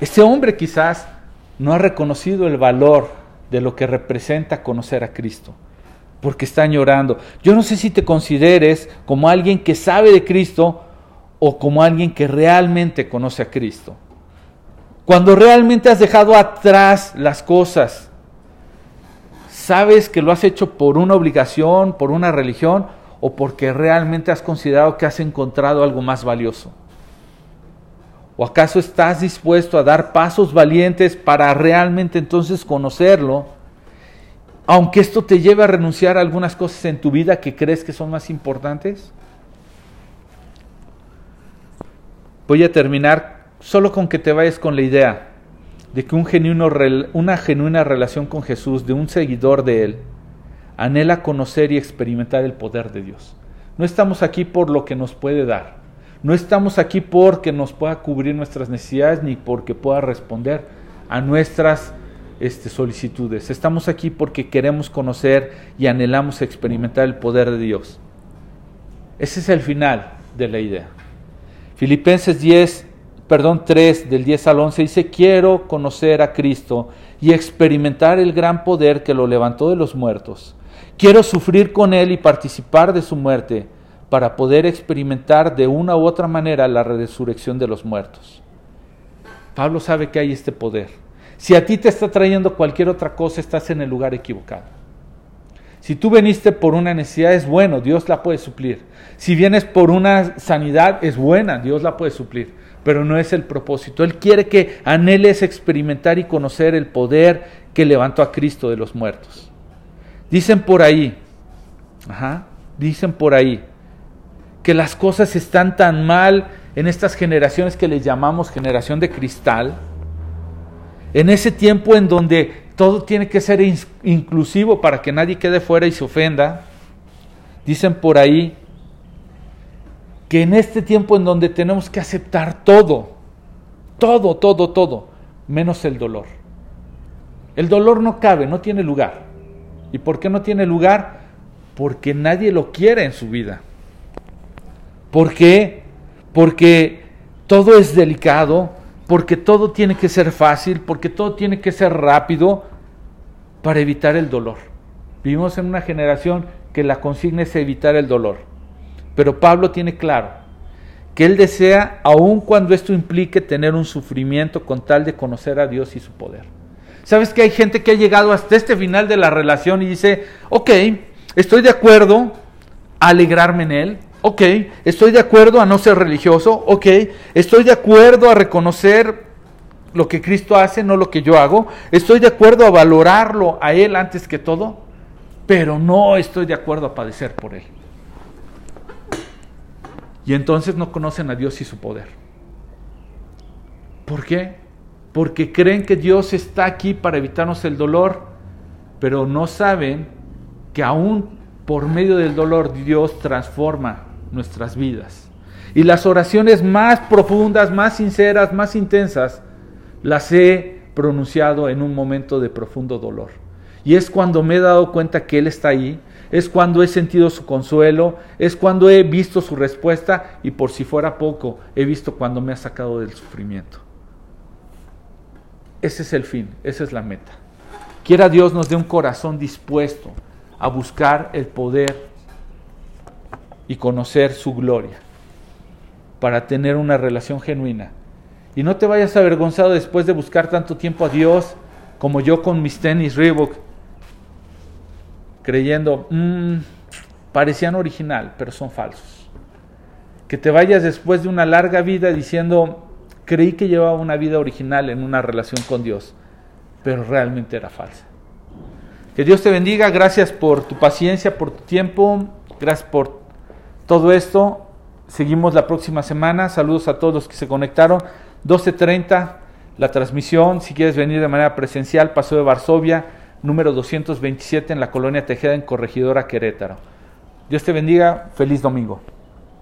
ese hombre quizás no ha reconocido el valor de lo que representa conocer a Cristo, porque está llorando. Yo no sé si te consideres como alguien que sabe de Cristo o como alguien que realmente conoce a Cristo. Cuando realmente has dejado atrás las cosas, sabes que lo has hecho por una obligación, por una religión o porque realmente has considerado que has encontrado algo más valioso. ¿O acaso estás dispuesto a dar pasos valientes para realmente entonces conocerlo? Aunque esto te lleve a renunciar a algunas cosas en tu vida que crees que son más importantes. Voy a terminar solo con que te vayas con la idea de que un genuino, una genuina relación con Jesús, de un seguidor de Él, anhela conocer y experimentar el poder de Dios. No estamos aquí por lo que nos puede dar. No estamos aquí porque nos pueda cubrir nuestras necesidades ni porque pueda responder a nuestras este, solicitudes. Estamos aquí porque queremos conocer y anhelamos experimentar el poder de Dios. Ese es el final de la idea. Filipenses 10, perdón, 3 del 10 al 11 dice, quiero conocer a Cristo y experimentar el gran poder que lo levantó de los muertos. Quiero sufrir con Él y participar de su muerte para poder experimentar de una u otra manera la resurrección de los muertos. Pablo sabe que hay este poder. Si a ti te está trayendo cualquier otra cosa, estás en el lugar equivocado. Si tú veniste por una necesidad, es bueno, Dios la puede suplir. Si vienes por una sanidad, es buena, Dios la puede suplir. Pero no es el propósito. Él quiere que anheles experimentar y conocer el poder que levantó a Cristo de los muertos. Dicen por ahí, ajá, dicen por ahí, que las cosas están tan mal en estas generaciones que les llamamos generación de cristal, en ese tiempo en donde todo tiene que ser inclusivo para que nadie quede fuera y se ofenda, dicen por ahí que en este tiempo en donde tenemos que aceptar todo, todo, todo, todo, menos el dolor. El dolor no cabe, no tiene lugar. ¿Y por qué no tiene lugar? Porque nadie lo quiere en su vida. ¿Por qué? Porque todo es delicado, porque todo tiene que ser fácil, porque todo tiene que ser rápido para evitar el dolor. Vivimos en una generación que la consigna es evitar el dolor. Pero Pablo tiene claro que él desea, aun cuando esto implique tener un sufrimiento con tal de conocer a Dios y su poder. ¿Sabes que hay gente que ha llegado hasta este final de la relación y dice, ok, estoy de acuerdo alegrarme en Él, Ok, estoy de acuerdo a no ser religioso. Ok, estoy de acuerdo a reconocer lo que Cristo hace, no lo que yo hago. Estoy de acuerdo a valorarlo a Él antes que todo, pero no estoy de acuerdo a padecer por Él. Y entonces no conocen a Dios y su poder. ¿Por qué? Porque creen que Dios está aquí para evitarnos el dolor, pero no saben que aún por medio del dolor Dios transforma nuestras vidas. Y las oraciones más profundas, más sinceras, más intensas, las he pronunciado en un momento de profundo dolor. Y es cuando me he dado cuenta que Él está ahí, es cuando he sentido su consuelo, es cuando he visto su respuesta y por si fuera poco, he visto cuando me ha sacado del sufrimiento. Ese es el fin, esa es la meta. Quiera Dios nos dé un corazón dispuesto a buscar el poder y conocer su gloria, para tener una relación genuina. Y no te vayas avergonzado después de buscar tanto tiempo a Dios como yo con mis tenis Reebok, creyendo, mmm, parecían original, pero son falsos. Que te vayas después de una larga vida diciendo, creí que llevaba una vida original en una relación con Dios, pero realmente era falsa. Que Dios te bendiga, gracias por tu paciencia, por tu tiempo, gracias por todo esto. Seguimos la próxima semana. Saludos a todos los que se conectaron. 12.30 la transmisión. Si quieres venir de manera presencial, Paso de Varsovia, número 227 en la colonia Tejeda, en Corregidora Querétaro. Dios te bendiga. Feliz domingo.